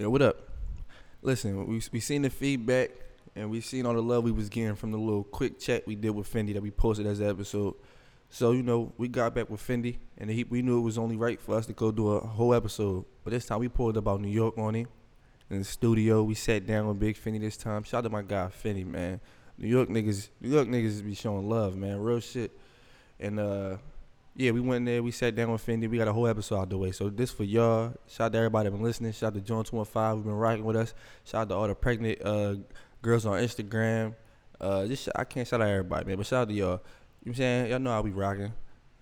Yo, what up? Listen, we we seen the feedback and we seen all the love we was getting from the little quick chat we did with Fendi that we posted as an episode. So you know, we got back with Fendi, and he, we knew it was only right for us to go do a whole episode. But this time we pulled up about New York on him in the studio. We sat down with Big Fendi this time. Shout out to my guy Fendi, man. New York niggas, New York niggas be showing love, man, real shit. And uh, yeah, we went there. We sat down with Fendi. We got a whole episode out the way. So this for y'all. Shout out to everybody that been listening. Shout out to John Two One Five. Who been rocking with us. Shout out to all the pregnant uh, girls on Instagram. Uh, just I can't shout out everybody, man, but shout out to y'all. You know what I'm saying? Y'all know how we rocking.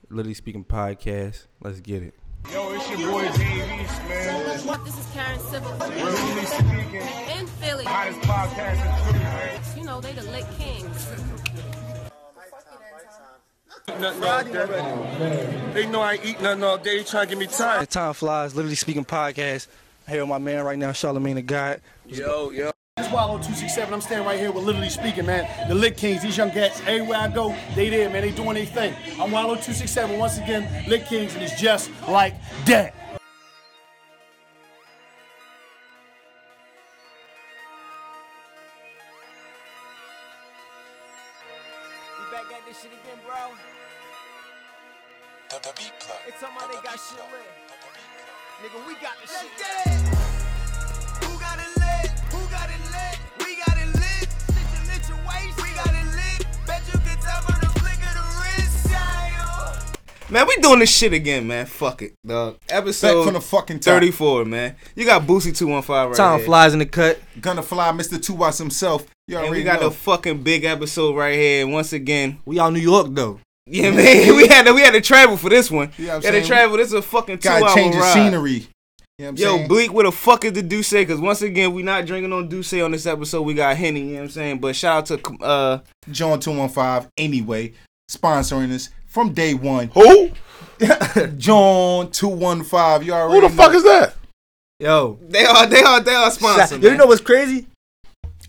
Literally speaking podcast. Let's get it. Yo, it's your boy Dave East, man. This is Karen Civil Really speaking, in Philly. hottest podcast in Philly, man. You know, they the lit kings. Nothing all day. They know I ain't eat nothing all day. They trying to give me time. Time flies. Literally speaking podcast. I'm here with my man right now, Charlemagne the God. Yo, yo. This Wallo 267. I'm standing right here with literally speaking, man. The Lit Kings, these young cats, everywhere I go, they there, man. They doing their thing. I'm Wallo 267. Once again, Lit Kings, and it's just like that. Man, we doing this shit again, man. Fuck it, dog. Episode Back from the fucking top. 34, man. You got Boosie 215 right Time here. flies in the cut. Gonna fly, Mr. Two Watts himself. You And we got know. the fucking big episode right here. And once again, We out New York though. yeah, man, we had to we had to travel for this one. Yeah, I'm we had to travel. This is a fucking two Gotta hour change the ride. scenery. You know what I'm Yo, saying? Bleak, what the fuck is the Duce? Because once again, we not drinking on Duce on this episode. We got Henny, you know what I'm saying? But shout out to uh John 215, anyway, sponsoring us from day one. Who? John 215, you already Who the fuck is that? Yo, they are they are they are sponsored. you know what's crazy?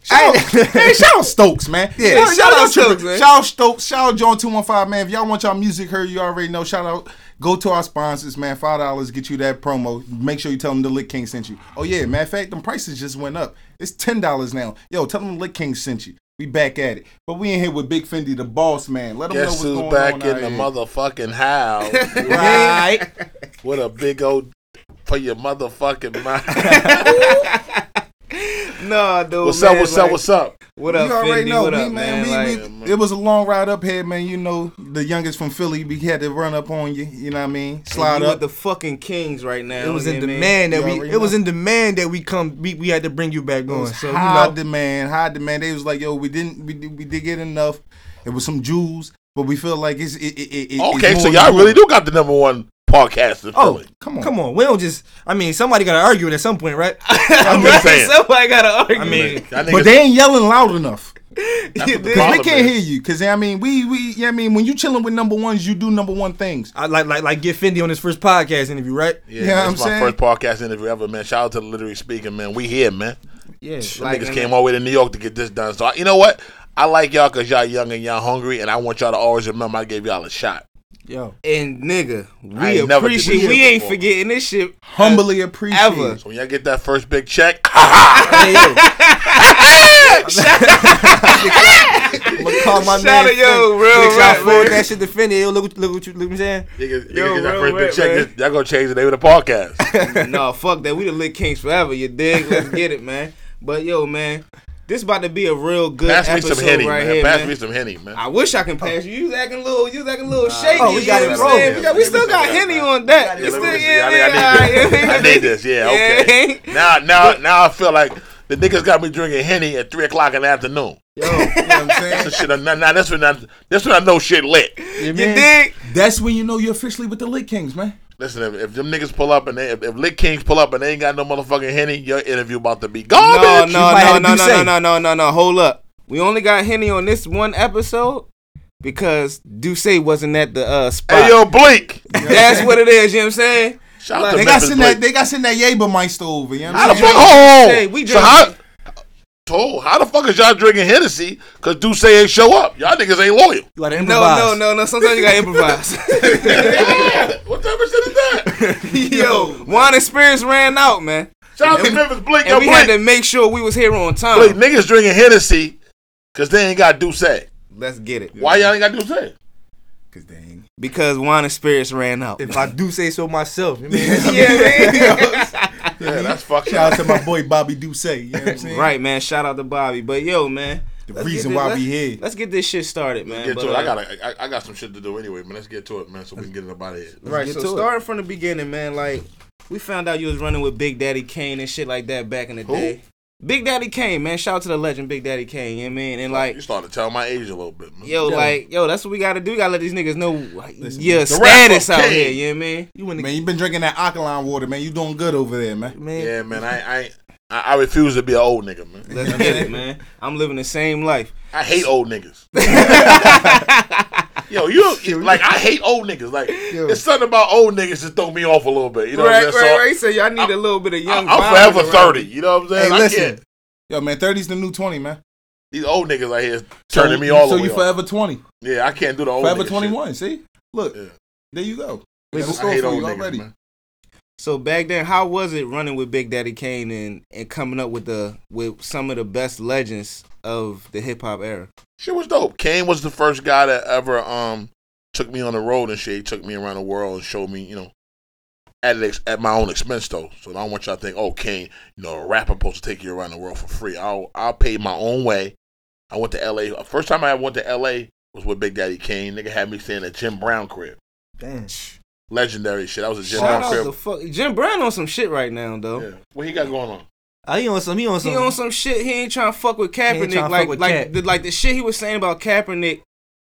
Shout out, man, shout out Stokes, man. Yeah, Shout, shout out out Stokes, man. Shout out Stokes. Shout out John 215, man. If y'all want y'all music heard, you already know. Shout out. Go to our sponsors, man. $5 get you that promo. Make sure you tell them the Lick King sent you. Oh, yeah. Matter of fact, them prices just went up. It's $10 now. Yo, tell them the Lick King sent you. We back at it. But we in here with Big Fendi, the boss man. Let him Guess know who's going back on in the here. motherfucking house Right. with a big old for your motherfucking mind. no, dude. what's man, up? What's like, up? What's up? What up, you already Fendi? know, what up, man. man? we, Like, we, it was a long ride up here, man. You know, the youngest from Philly, we had to run up on you. You know what I mean? Slide you up. with the fucking Kings right now. It was in know what demand that we. It was in demand that we come. We, we had to bring you back on. was So you high know, demand, high demand. They was like, yo, we didn't, we, did- we did get enough. It was some jewels, but we feel like it's it. it, it Okay, more so y'all really do got the number one podcast in Oh, Philly. come on, come on. We don't just. I mean, somebody got to argue it at some point, right? I'm just saying. Somebody gotta argue. I mean, Y'all But they ain't yelling loud enough. that's the Cause they can't is. hear you. Cause I mean, we we yeah, I mean, when you chilling with number ones, you do number one things. I like like like get Fendi on his first podcast interview, right? Yeah, Yeah, I'm that's my saying. first podcast interview ever, man. Shout out to the literally speaking, man. We here, man. Yeah. Them Like, niggas came all the way to New York to get this done. So I, you know what? I like y'all because y'all young and y'all hungry, and I want y'all to always remember I gave y'all a shot. Yo. And nigga, we ain't appreciate. this We ain't before. forgetting this shit. Humbly appreciate. ever. it. So when y'all get that first big check, I'm gonna call my Shout man. out, yo, Fendi. real Make sure rap, forward that shit to Fendi. Yo, look, what- look what you look what I'm saying. niggas, Yo, niggas get that real first rap, check, man. y'all gonna change the name of the podcast. no, fuck that. We the lit kings forever. You dig? Let's get it, man. But yo, man, this about to be a real good Pass me some henny, right man. here, Pass man. me some henny, man. I wish I can pass you. You was acting a little, you acting a little shaky. oh, we got you it I'm saying? rolling. We, got, we still got henny on that. Yeah, We let still, me see. yeah, I, need, I, need this. I need this. Yeah, okay. Now, now, now I feel like the niggas got me drinking henny at three o'clock in the afternoon. Yo, you know what I'm saying? That's shit. I- Now, now that's when I, that's when I know shit lit. You dig? That's when you know you're officially with the Lit Kings, man. Listen, if, if them niggas pull up and they, if, if Lit Kings pull up and they ain't got no motherfucking henny, your interview about to be gone. No, no, no, no, no, no, no, no, no, no. Hold up. We only got henny on this one episode because Duce wasn't at the uh, spot. Hey, yo, Bleak. That's what it is. You know what I'm saying? Shout out to They got Memphis send that. Bleak. They got send that Jaegermeister over. You know what I'm saying? Oh, Hey, we so how? Told, how the fuck is y'all drinking Hennessy? Cause Duce ain't show up. Y'all niggas ain't loyal. You gotta No, improvise. no, no, no. no. Sometimes you gotta improvise. what type of shit is that? Yo, wine experience ran out, man. Shout out to And- Memphis Bleek. and Yo, we had to make sure we was here on time. Blake, niggas drinking Hennessy because they ain't got Douce. Let's get it. Why y'all ain't got Douce? Cause they ain't. Because wine and spirits ran out. If I do say so myself, you mean? Yeah, that's fucked Shout out to my boy Bobby Duce. You know what I'm saying? right, man. Shout out to Bobby. But yo, man. The let's reason get why we here. Let's get this shit started, man. Get But, to it. I uh, got I, I got some shit to do anyway, man. Let's get to it, man, so we can get it up out of here. Right, get so starting from the beginning, man, like we found out you was running with Big Daddy Kane and shit like that back in the Who? day. Big Daddy Kane, man. Shout out to the legend Big Daddy Kane, you know what I mean? And like you started to tell my age a little bit, man. Yo, Yeah. like, yo, that's what we gotta do. We gotta let these niggas know like, Listen, your the status rapper out here, you know what I mean? You the Man, you been drinking that alkaline water, man. You doing good over there, man. man? Yeah, man. I I I, I refuse to be an old nigga, man. Let's get it, man. I'm living the same life. I hate old niggas. Yo, you like I hate old niggas. Like it's something about old niggas that throw me off a little bit. You know right, what I'm right, saying? So right. So y'all need a little bit of young. I'm vibe forever around thirty. you. You know what I'm saying? Hey, listen. can't- Yo, man, 30's the new 20, man. These old niggas out here turning so, me all So the way you off. forever 20. Yeah, I can't do the old Forever nigga 21. See? Look, Yeah. there you go. Shit. Got a I score hate old niggas, already. man. So back then, how was it running with Big Daddy Kane and, and coming up with the with some of the best legends of the hip hop era? Shit was dope. Kane was the first guy that ever um took me on the road and shit. He took me around the world and showed me, you know, at ex- at my own expense though. So I don't want y'all to think, oh, Kane, you know, a rapper supposed to take you around the world for free. I'll I'll pay my own way. I went to L.A. First time I went to L.A. was with Big Daddy Kane. Nigga had me staying at Jim Brown crib. Damn. Legendary shit. That was a Jim Shout Brown out crib. to fuck Jim Brown on some shit right now though. yeah. What he got going on? Oh, he on some. He on some. He on some shit. He ain't trying to fuck with ain't Kaepernick. tryna Like fuck with like Cap. the, like the shit he was saying about Kaepernick.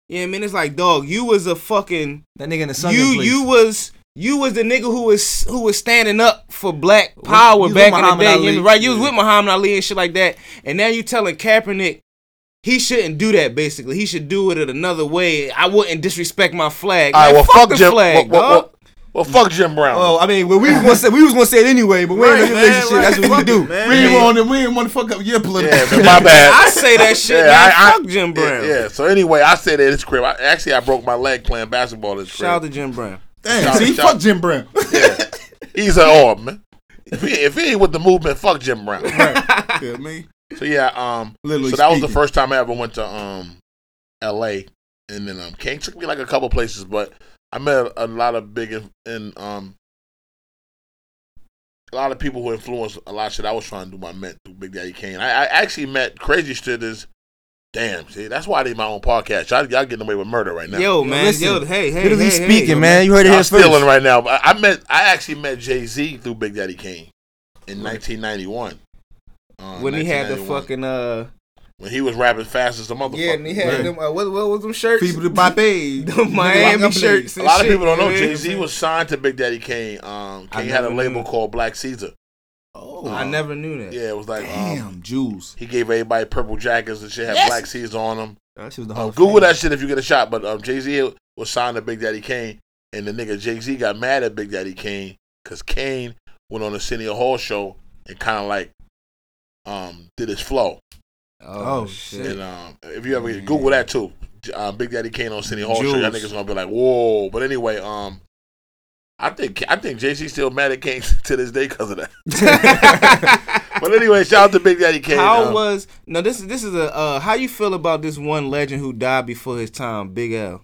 Yeah, I mean it's like dog. You was a fucking that nigga in the sun. you you was you was the nigga who was who was standing up for black power you was back in the Muhammad day. you know Ali. right? You was with Muhammad Ali and shit like that. And now you telling Kaepernick he shouldn't do that. Basically, he should do it in another way. I wouldn't disrespect my flag. All right, Man, well, fuck, fuck the Jim. flag, well, well, well, well, fuck Jim Brown. Oh, I mean, well, we was gonna say we was gonna say it anyway, but we Right, ain't in a relationship. right. That's what we Fuck do. man. We ain't want to, we ain't want to fuck up your political. yeah, my bad. I say that shit. Yeah, man. I- I- fuck Jim Brown. Yeah, yeah. So anyway, I said at his crib. I, actually, I broke my leg playing basketball at his crib. Shout out to Jim Brown. Damn, Shout- see, shout- fuck Jim Brown. Yeah. He's an orb, man. If he, if he ain't with the movement, fuck Jim Brown. yeah, me. So yeah, um, Literally so that was the first time I ever went to um, L.A. and then um, King took me like a couple places, but I met a, a lot of big in, in um, a lot of people who influenced a lot of shit I was trying to do. My met through Big Daddy Kane. I, I actually met crazy shit is. Damn, see, that's why I did my own podcast. Y'all, y'all getting away with murder right now. Yo, man. listen, yo, hey, hey, Literally hey, speaking, hey, man. You heard it I'm here stealing right now. I, I met, I actually met Jay Z through Big Daddy Kane in 1991. Uh, When he had the fucking uh, when he was rapping fast as a motherfucker. yeah, and he had Right. them. Uh, what, what was them shirts? People to buy paid. The Miami shirts. a and lot of shit, people don't know. Jay Z was signed to Big Daddy Kane. Um, Kane had a label knew. called Black Caesar. Oh, I never knew that. Yeah, it was like um, damn, Jews. he gave everybody purple jackets and shit. Had Yes. Black Caesar on them. That shit was the Um, Google that shit if you get a shot. But um, Jay Z was signed to Big Daddy Kane, and the nigga Jay Z got mad at Big Daddy Kane because Kane went on the Arsenio Hall show and kind of like um did his flow. Oh, Oh, shit. And um, if you ever Google that too, uh, Big Daddy Kane on Arsenio Hall show, y'all Jules. niggas gonna be like, whoa. But anyway, um, I think I think Jay Z still mad at Kane to this day because of that. but anyway, shout out to Big Daddy Kane. How um, was no? This is this is a uh, how you feel about this one legend who died before his time, Big L.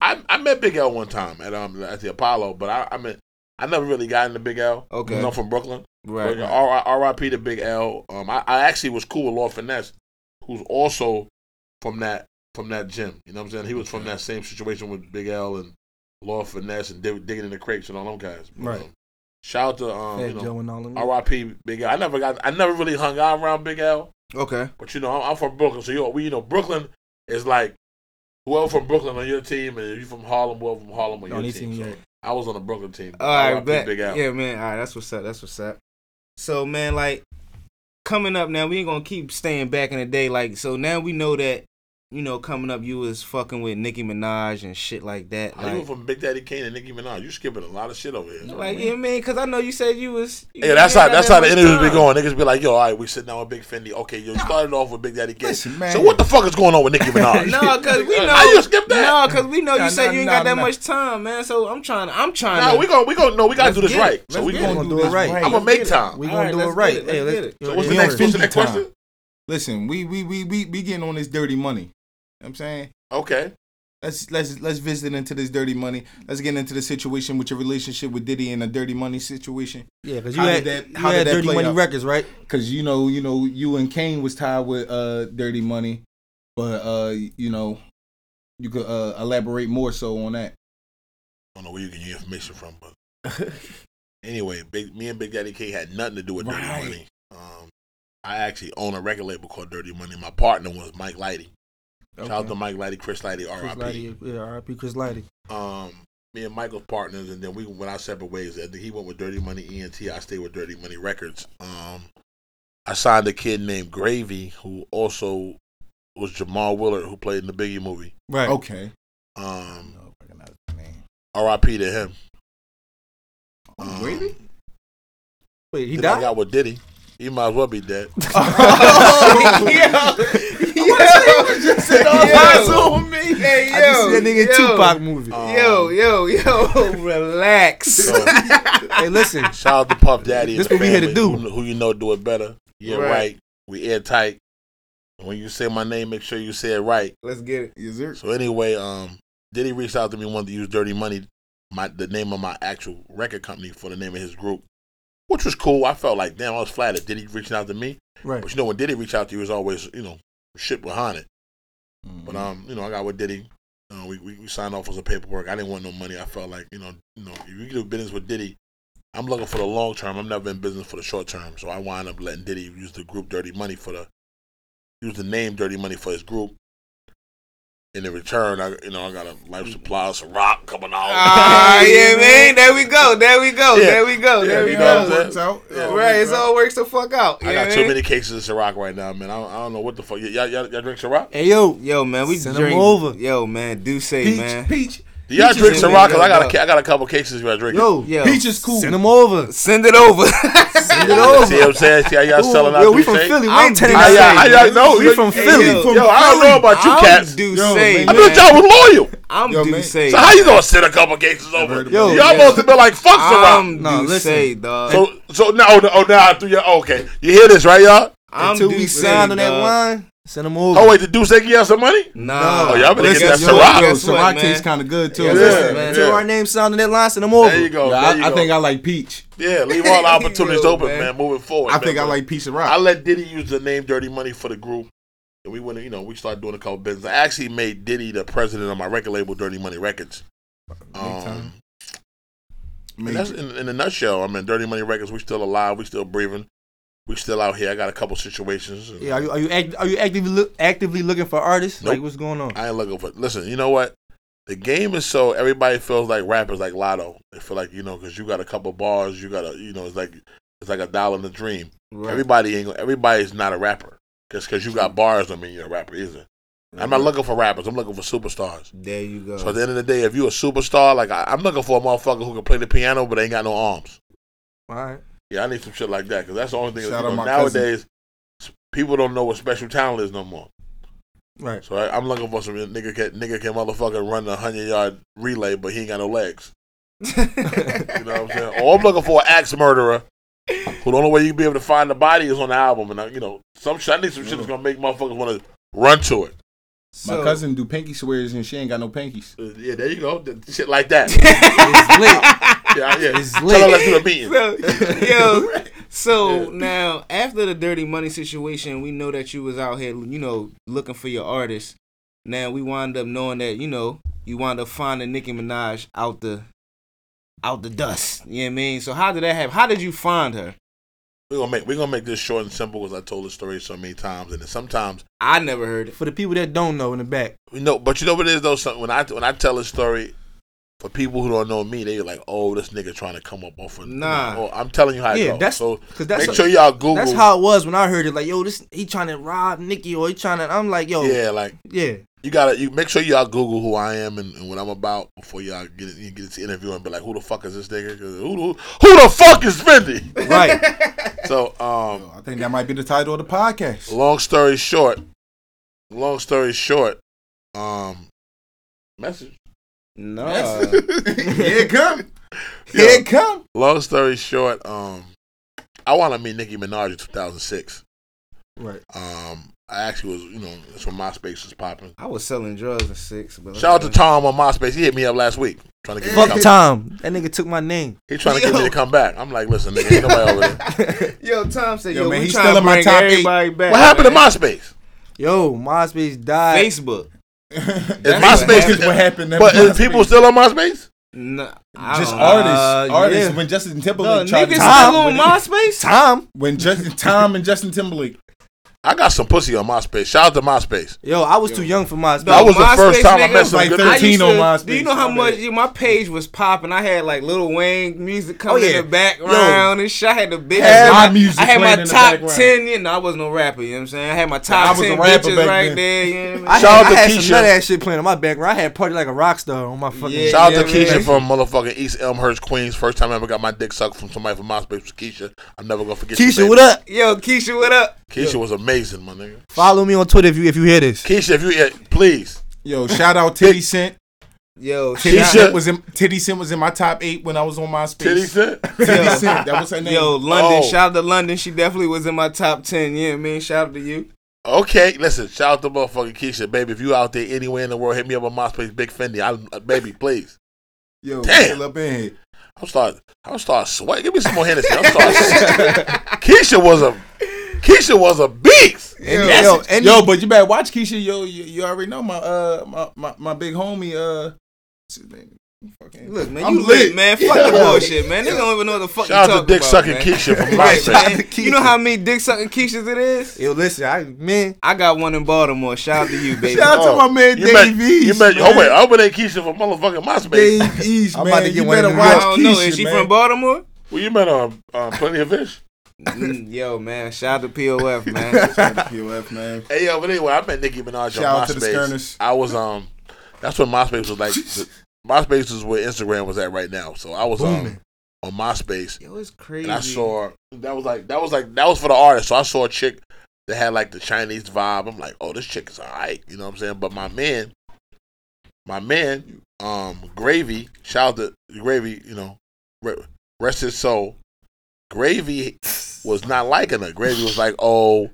I I met Big L one time at um at the Apollo, but I I mean I never really got into Big L. Okay. I'm from Brooklyn. Right. But R.I.P. to Big L. Um, I, I actually was cool with Lord Finesse, who's also from that from that gym. You know what I'm saying? He was from that same situation with Big L and Lord Finesse and dig- digging in the crates and all them guys. But, Right. um, shout out to um, Fat you know, Joe and all them. R.I.P. Big L. I never got. I never really hung out around Big L, Okay. but you know, I'm, I'm from Brooklyn, so you know, we you know Brooklyn is like whoever from Brooklyn on your team, and if you from Harlem, whoever from Harlem on your team. team, So yeah. I was on the Brooklyn team. All right, bet. Big L. Yeah, man. All right, that's what's up. That's what's up. So, man, like coming up now, we ain't gonna keep staying back in the day. Like, so now we know that you know, coming up, you was fucking with Nicki Minaj and shit like that. How you Like, went from Big Daddy Kane and Nicki Minaj? You skipping a lot of shit over here. like yeah, man, because I know you said you was. you Yeah, that's how that's how the much interviews be going. Niggas be like, "Yo, all right, we sitting down with Big Fendi. Okay, yo, you started off with Big Daddy Kane. Listen, man. So what the fuck is going on with Nicki Minaj? No, because we know. How you skip that? No, because we know you Nah, said nah, you ain't nah, got that nah. much time, man. So I'm trying. I'm trying. Nah, to, we gonna we gonna no, we gotta do this right. So we get gonna do it right. I'm gonna make time. We All gonna do it right. Hey, let's let's, get it. So what's the next what's the Fendi next time. question? Listen, we we we we we getting on this dirty money. You know what I'm saying Okay. let's let's let's visit into this dirty money. Let's get into the situation with your relationship with Diddy and a dirty money situation. Yeah, because you How had, did that- you how had did that Dirty play Money out? Records, right? Cause you know, you know, you and Kane was tied with uh dirty money, but uh, you know, you could uh elaborate more so on that. I don't know where you get your information from, but anyway, big me and Big Daddy K had nothing to do with Dirty Money. Um, I actually own a record label called Dirty Money. My partner was Mike Lighty. Shout out to Mike Lighty, Chris Lighty, R.I.P. Yeah, R.I.P. Chris Lighty. um, me and Michael partners, and then we went our separate ways. I he went with Dirty Money ENT. I stayed with Dirty Money Records. Um, I signed a kid named Gravy, who also was Jamal Woolard, who played in the Biggie movie. Right. Okay. Um, No, recognize name. R.I.P. to him. Oh, Um, Gravy? Wait, he then I died? got with Diddy. He might as well be dead. Hey, I just see that nigga in Tupac movie. Um, Yo, yo, yo, relax. so, hey, listen. shout out to Puff Daddy. This the what we here to do. Who, who you know do it better. Yeah, Right. right. We airtight. When you say my name, make sure you say it right. Let's get it. Yes, sir. So anyway, um, Diddy reached out to me wanted to use Dirty Money, my the name of my actual record company for the name of his group, which was cool. I felt like damn, I was flattered. Diddy reaching out to me, Right. but you know when Diddy reached out to you, it was always you know shit behind it. Mm-hmm. But um, you know, I got with Diddy. Uh, we, we we signed off on some paperwork. I didn't want no money. I felt like you know you know if you do business with Diddy, I'm looking for the long term. I'm never in business for the short term. So I wind up letting Diddy use the group Dirty Money for the use the name Dirty Money for his group. And in return, I you know I got a life supply, of some rock coming out. Ah, yeah, man. There we go. There we go. Yeah. There we go. Yeah, There we go. what Works out. Yeah. Right, it's all works the fuck out. I you got know too many cases of Ciroc right now, man. I don't, I don't know what the fuck. Y'all, y'all, y'all drink Ciroc? Hey, yo. Yo, man, we Send 'em drink. over. Yo, man, do say, Peach, man. peach, Do y'all drink is Ciroc? Cause I got really a, got a couple cases where I drink Yo, Yo, peach is cool. send him over. send it over. Send it it. over. See what I'm saying? See how y'all Ooh, selling out yo, we from Philly. We I'm ain't telling Duce. How you y'all, how y'all know? We Yo, from yo, Philly. Yo, yo, I don't know about you I'm cats. do Yo, say. I man. thought y'all was loyal. I'm Yo, do man. say. So how you gonna send a couple cases over? about Yo, y'all yeah. supposed to be like fuck Ciroc. I'm No, do listen. say, dog. So so now oh, now through your oh, okay. You hear this right, y'all? I'm Until do we say, sign on that dog. wine, send him over. Oh wait, the Duce give y'all some money? Nah. Oh, y'all better Listen, get that yo, Ciroc. Guess what, Ciroc tastes kind of good too. Yeah, Yeah, listen, man. Until yeah. our name sound on that line, send him over. There you go. Yeah, there I, you I go. think I like peach. yeah, leave all the opportunities Yo, open, man. man. Moving forward. I man, think I like peach and rock. I let Diddy use the name Dirty Money for the group. And we went, you know, we started doing a couple business. I actually made Diddy the president of my record label, Dirty Money Records. Um, and that's in, in a nutshell. I mean, Dirty Money Records, we still alive, we still breathing, we still out here. I got a couple situations. Yeah, are you are you, act, are you actively look, actively looking for artists? Nope. Like what's going on? I ain't looking for. Listen, you know what? The game is so everybody feels like rappers like Lotto. They feel like you know because you got a couple bars, you got a you know it's like it's like a dollar in the dream. Right. Everybody ain't. Everybody's not a rapper. Just because you got bars don't mean you're a rapper either. I'm not looking for rappers. I'm looking for superstars. There you go. So at the end of the day, if you're a superstar, like I, I'm looking for a motherfucker who can play the piano but ain't got no arms. All right. Yeah, I need some shit like that because that's the only thing. Shout you out know, my cousin. nowadays, s- people don't know what special talent is no more. Right. So I, I'm looking for some nigga can nigga can motherfucker run a hundred yard relay, but he ain't got no legs. You know what I'm saying? Or I'm looking for an axe murderer who the only way you can be able to find the body is on the album. And I, you know, some shit, I need some shit that's gonna make motherfuckers want to run to it. My So- cousin do pinky swears and she ain't got no pinkies. Uh, yeah, there you go. The- shit like that. It's lit. yeah, yeah. It's Tell lit. her let's do. So, yo, so Yeah. now after the dirty money situation, we know that you was out here, you know, looking for your artist. Now we wind up knowing that you know you wind up finding Nicki Minaj out the out the dust. You know what I mean? So how did that happen? How did you find her? We're gonna make we're gonna make this short and simple because I told the story so many times, and sometimes I never heard it. For the people that don't know in the back. you know. But you know what it is though. Some, when I when I tell a story, for people who don't know me, they like, oh, this nigga trying to come up off of Nah. Oh, I'm telling you how it Yeah, goes. that's so because that's make sure y'all Google. That's how it was when I heard it. Like, yo, this he trying to rob Nicki or he trying to. I'm like, yo, yeah, like yeah. you gotta you make sure y'all Google who I am and, and what I'm about before y'all get it, you get into interview and be like, who the fuck is this nigga? Who, who, who the fuck is Fendi? Right. so um, I think that might be the title of the podcast. long story short, long story short, um, message. No. Here it come. Yo. Here it come. Long story short, um, I want to meet Nicki Minaj in 2006. Right. Um, I actually was, you know, that's when MySpace was popping. I was selling drugs in six, but Shout out to Tom on MySpace. He hit me up last week trying to get me to Fuck come. Tom. That nigga took my name. He trying to get me to come back. I'm like, listen, nigga, ain't nobody over there. Yo, Tom said, Yo, yo, man, we he's trying still to in my bring top eight. everybody back. What happened to man. MySpace? Yo, MySpace died. Facebook. Is That's MySpace? what what happened. But is people still on MySpace? No, I just don't- artists? Uh, artists. yeah. When Justin No, Timberlake tried niggas still on MySpace. Tom. when Justin Tom and Justin Timberlake. I got some pussy on MySpace. Shout out to MySpace. Yo, I was too young for MySpace. That was the first time I nigga, met some like good 13 used on MySpace. Do you know how My much bad. you, my page was popping? I had like Little Wayne music oh, coming Oh, yeah. in the background and shit. I had the big. Had I, my music I had my in top background. ten. You know, I was no rapper. You know what I'm saying? I had my I top was a ten rapper bitches back right then. there. You know what I I Shout had, out to I had Keisha. some nut ass shit playing in my background. I had party like a rock star on my fucking. Yeah. Shout out to man. Keisha from motherfucking East Elmhurst, Queens. First time I ever got my dick sucked from somebody from MySpace was Keisha. I'm never gonna forget. you, Keisha, baby. what up? Yo, Keisha, what up? Keisha was amazing, my nigga. Follow me on Twitter if you if you hear this. Keisha, if you yeah, please. Yo, shout out Titty Scent. Yo, Titty Keisha. Scent was in Titty Scent was in my top eight when I was on MySpace. Titty Scent. Titty Scent. That was her name. Yo, London. Oh. Shout out to London. She definitely was in my top ten. Yeah, man. Shout out to you. Okay, listen. Shout out to motherfucking Keisha, baby. If you out there anywhere in the world, hit me up on MySpace, Big Fendi. I, uh, baby, please. Yo, Damn. pull up in here. I'm start. I'm start sweating. Give me some more Hennessy. I'm start. Keisha was a. Keisha was a beast. And, That's yo, and yo, but you better watch Keisha. Yo, you, you already know my uh my my, my big homie uh. what's his name? Fucking- Look, man, I'm you lit, man. Fuck the bullshit, man. They don't even know what the fuck Shout you out talking to Dick sucking man. Keisha from Right, MySpace. You know how many dick sucking Keishas it is? yo, listen, I man, I got one in Baltimore. Shout out to you, baby. Shout out to Oh, my man you Dave met, East. You met. man. Oh wait, I hope it ain't Keisha from motherfucking MySpace. Dave East, I'm man. about to get you one of better them watch I don't know. Keisha, Is she man. from Baltimore? Well, you met on um, Plenty of Fish. Mm, Yo, man. Shout out to POF, man. shout out to POF, man. Hey yo, but anyway, I met Nicki Minaj Shout on out to the MySpace. I was um, that's when MySpace was like. The, MySpace is where Instagram was at right now. So I was um, Booming. on MySpace, It was crazy. and I saw that was like that was like that was for the artist. So I saw a chick that had like the Chinese vibe. I'm like, oh, this chick is alright. You know what I'm saying? But my man, my man, um, Gravy, shout out to Gravy. You know, rest his soul. Gravy was not liking her. Gravy was like, oh,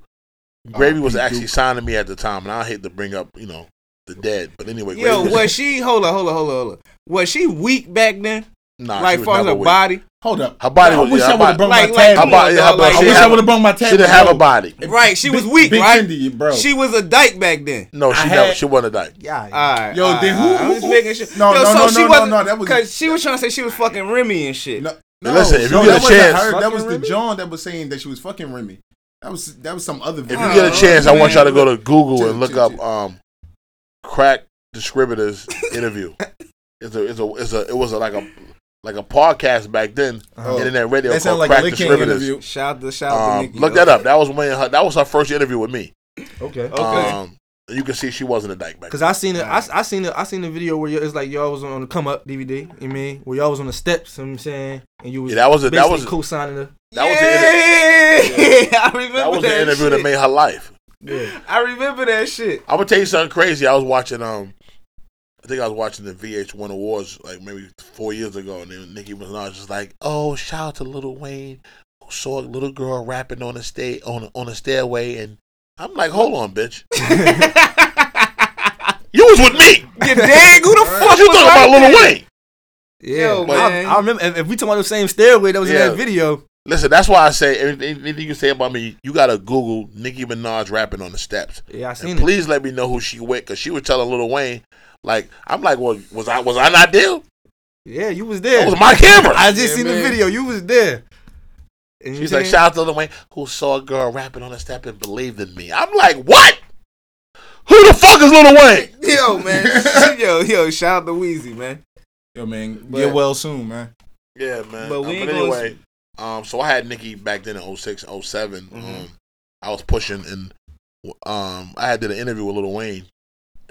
Gravy was actually Duke. signing me at the time, and I hate to bring up, you know, the dead. But anyway, Gravy Yo, Gravy was she? Hold on, hold on, hold on, hold on. Was she weak back then? nah, like, far as her weak. body? Hold up. Her body I was- wish yeah, I would have body- brought like- my like, tab. come Her body- on, yeah, dog, her like, I wish I would have brought my have- She didn't have a body. Right, she was weak, Big right? Fendi, bro. She was a dyke back then. No, she I never. had- She wasn't a dyke. yeah. All right, Yo, all right, then who- all right. I'm who- just who- making sure. No, Yo, no, so no, she no, no, no, that was- Cause she was trying to say she was fucking Remy and shit. No, Now listen, if you get a that wasn't chance- her. that was the Remy? John that was saying that she was fucking Remy. That was that was some other. If you get a Oh, chance, I want y'all to go to Google Chill, and look chill, up chill. um, crack distributors interview. It's a, it's a, it's a, it was a, like a, like a podcast back then, Oh. internet radio that sounded called like a Crack Lick King Distributors. interview. Shout out to shout out to Um, Nikki. look that up. That was when her, that was her first interview with me. Okay. Okay. Um, you can see she wasn't a dyke back. Cause. I seen it, I, I seen it, I seen the video where it's like y'all was on the come up DVD. You know I mean where y'all was on the steps? You know what I'm saying, and you was Yeah, that was a- that was co-signing the. That was the yeah, I remember that was the that interview shit. that made her life. Yeah, I remember that shit. I'm gonna tell you something crazy. I was watching um, I think I was watching the VH1 Awards like maybe four years ago, and then Nicki Minaj was like, "Oh, shout out to Little Wayne who saw a little girl rapping on a sta- on on a stairway," and I'm like, "Hold on, bitch, you was with me. You dig? Who the fuck What you talking about, Little there? Wayne?" Yeah, Yo, I, man. I remember. If, if we talking about the same stairway that was Yeah. in that video, Listen, that's why I say anything, anything you say about me, you gotta Google Nicki Minaj rapping on the steps. yeah, I seen And it. please let me know who she with, cause she was telling Little Wayne, like, I'm like, well, was I was I not there? Yeah, you was there. That was my camera. I just Yeah, seen man. the video. You was there. And She's like, shout out to Lil Wayne who saw a girl rapping on the step and believed in me. I'm like, what? Who the fuck is Lil Wayne? Yo, man. yo, yo, shout out to Weezy, man. Yo, man, But- get well soon, man. Yeah, man. But But, we uh, but gonna- anyway, um, so I had Nikki back then in 06, 7 Mhm. Um, I was pushing and um, I had did an interview with Lil Wayne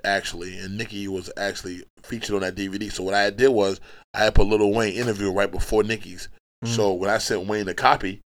actually, and Nikki was actually featured on that DVD. So what I did was I had put Lil Wayne interview right before Nikki's. Mm-hmm. So when I sent Wayne a copy,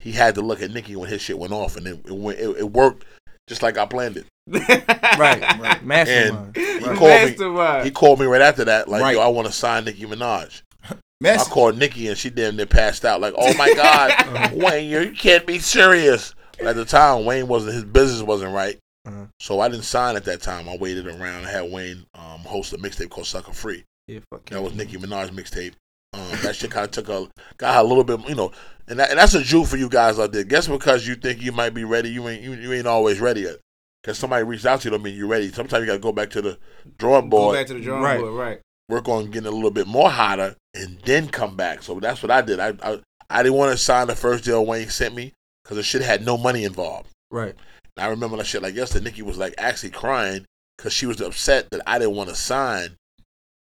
he had to look at Nikki when his shit went off, and it it, went, it, it worked just like I planned it. right, right. Mastermind. He Right. called me. Mastermind. He called me right after that, like, Right. "Yo, I want to sign Nicki Minaj." I called Nikki and she damn near passed out. Like, oh my God, Wayne, you can't be serious. But at the time, Wayne wasn't his business wasn't right, Uh-huh. so I didn't sign at that time. I waited around. I had Wayne um, host a mixtape called Sucker Free. Yeah, fuck That was Nicki Minaj mixtape. Um, that shit kind of took a got a little bit, you know, and that, and that's a Jew for you guys out there. Guess because you think you might be ready, you ain't you, you ain't always ready yet. Because somebody reached out to you, don't mean you're ready. Sometimes you got to go back to the drawing board. Go back to the drawing Right. board, right? work on getting a little bit more hotter and then come back. So that's what I did. I I, I didn't want to sign the first deal Wayne sent me because the shit had no money involved. Right. And I remember that shit like yesterday. Nikki was like actually crying because she was upset that I didn't want to sign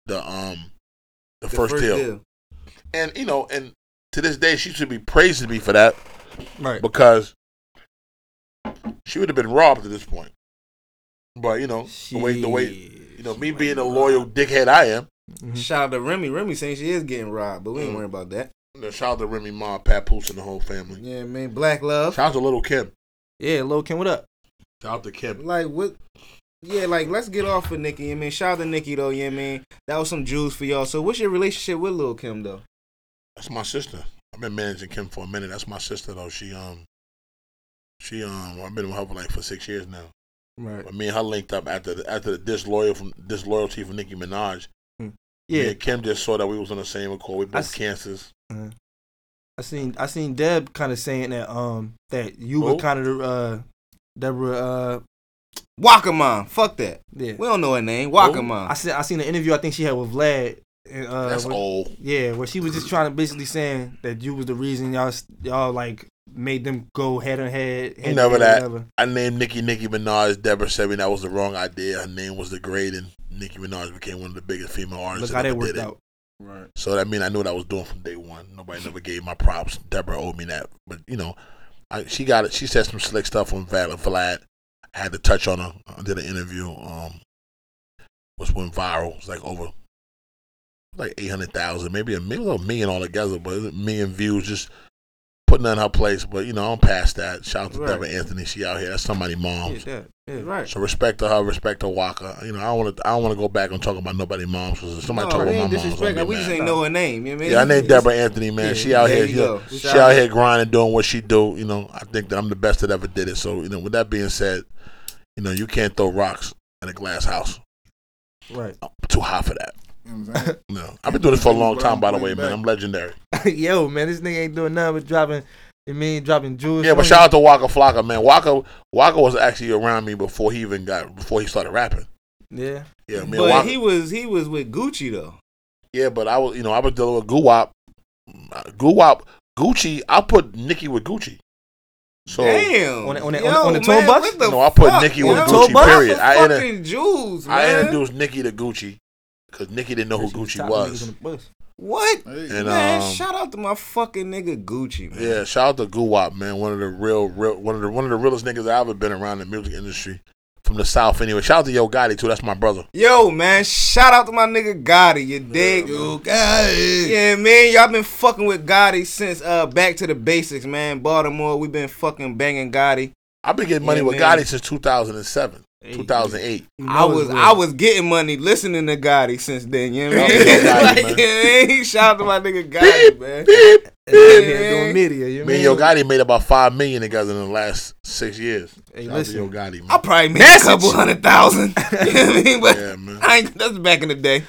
the um the, The first, deal. And you know, and to this day, she should be praising me for that Right. because she would have been robbed at this point. But you know, the way the way you know me being a loyal dickhead I am. Mm-hmm. Shout out to Remy. Remy saying she is getting robbed, but we ain't Mm. worried about that. You shout out to Remy Ma, Papoose, and the whole family. Yeah, man. Black love. Shout out to Little Kim. Yeah, Little Kim, what up? Shout out to Kim. Like what? Yeah, like let's get off of Nikki. I mean, shout out to Nikki though. Yeah, man. That was some Jews for y'all. So, what's your relationship with Lil Kim though? That's my sister. I've been managing Kim for a minute. That's my sister though. She um, she um, I've been with her for like for six years now. Right. But me and her linked up after the, after the disloyal from disloyalty from Nicki Minaj. Hmm. Yeah. Kim just saw that we was on the same accord. We I both s- cancers. I seen I seen Deb kind of saying that um that you were kind of the uh Deborah uh Waka Mom. Fuck that. yeah. We don't know her name. Waka Who? I seen I seen an interview I think she had with Vlad. Uh, That's where- old. Yeah, where she was just trying to basically saying that you was the reason y'all y'all like made them go head on head. head Never head, that. whatever. I named Nicki Nicki Minaj. Deborah said me that was the wrong idea. Her name was the great, and Nicki Minaj became one of the biggest female artists. Look how that that worked out. Right. So that mean I knew what I was doing from day one. Nobody never gave my props. Deborah owed me that, but you know, I, she got it. She said some slick stuff on Val Vlad. I had to touch on her. I did an interview. Um, was went viral. It was like over like eight hundred thousand, maybe a million, a million altogether, but a million views. Just putting her in her place. But you know, I'm past that. Shout out to Right. Debra Antney. She out here. That's somebody Yeah, moms. that, yeah. right. So respect to her, respect to Waka. You know, I don't want to. I don't want to go back and talk about nobody moms because somebody no, talk we about my ain't moms, I'll disrespect. We just ain't know her name. You know what I mean? Yeah, I named Debra Antney, man. Yeah, she out here, you she, she out out. here grinding, doing what she do. You know, I think that I'm the best that ever did it. So, you know, with that being said, you know, you can't throw rocks in a glass house. Right. I'm too hot for that. You know what I'm saying? No, I've been doing this for a long time, by the way, man. I'm legendary. Yo, man, this nigga ain't doing nothing but dropping. You mean dropping jewels? Yeah, but shout out to Waka Flocka, man. Waka Waka was actually around me before he even got before he started rapping. Yeah. Yeah, man. But Waka, he was he was with Gucci though. yeah, but I was, you know, I was dealing with Guwap. Mm, Guwap, Gucci. I put Nicki with Gucci. So Damn. On the- on the- Yo, on the- on the tour bus? the No, I put fuck, Nicki yo? with Gucci, Drop period. the I inter- fucking. I introduced Nicki to Gucci because Nicki didn't know who Gucci top niggas on was. What? And man, um, shout out to my fucking nigga Gucci, man. yeah, shout out to Guwap, man. One of the real, real, one of the one of the realest niggas I've ever been around in the music industry from the south. Anyway, shout out to Yo Gotti too. That's my brother. Yo, man, shout out to my nigga Gotti, you dig? You got it. Yeah, man, y'all been fucking with Gotti since uh Back to the Basics, man. Baltimore, we been fucking banging Gotti. I've been getting money Yeah, with man. Gotti since 2007, Hey, 2008. You I was real. I was getting money listening to Gotti since then, you know what I Yeah, mean? Gotti, like, man. yeah, shout out to my nigga Gotti, man. Beep. And then Yeah. doing media. You Me and mean? Yo Gotti made about five million together in the last six years. Hey, Shout out to listen. Yo Gotti, man. I probably made Message. a couple hundred thousand. you know what I mean? But Yeah, man. I ain't, that's back in the day.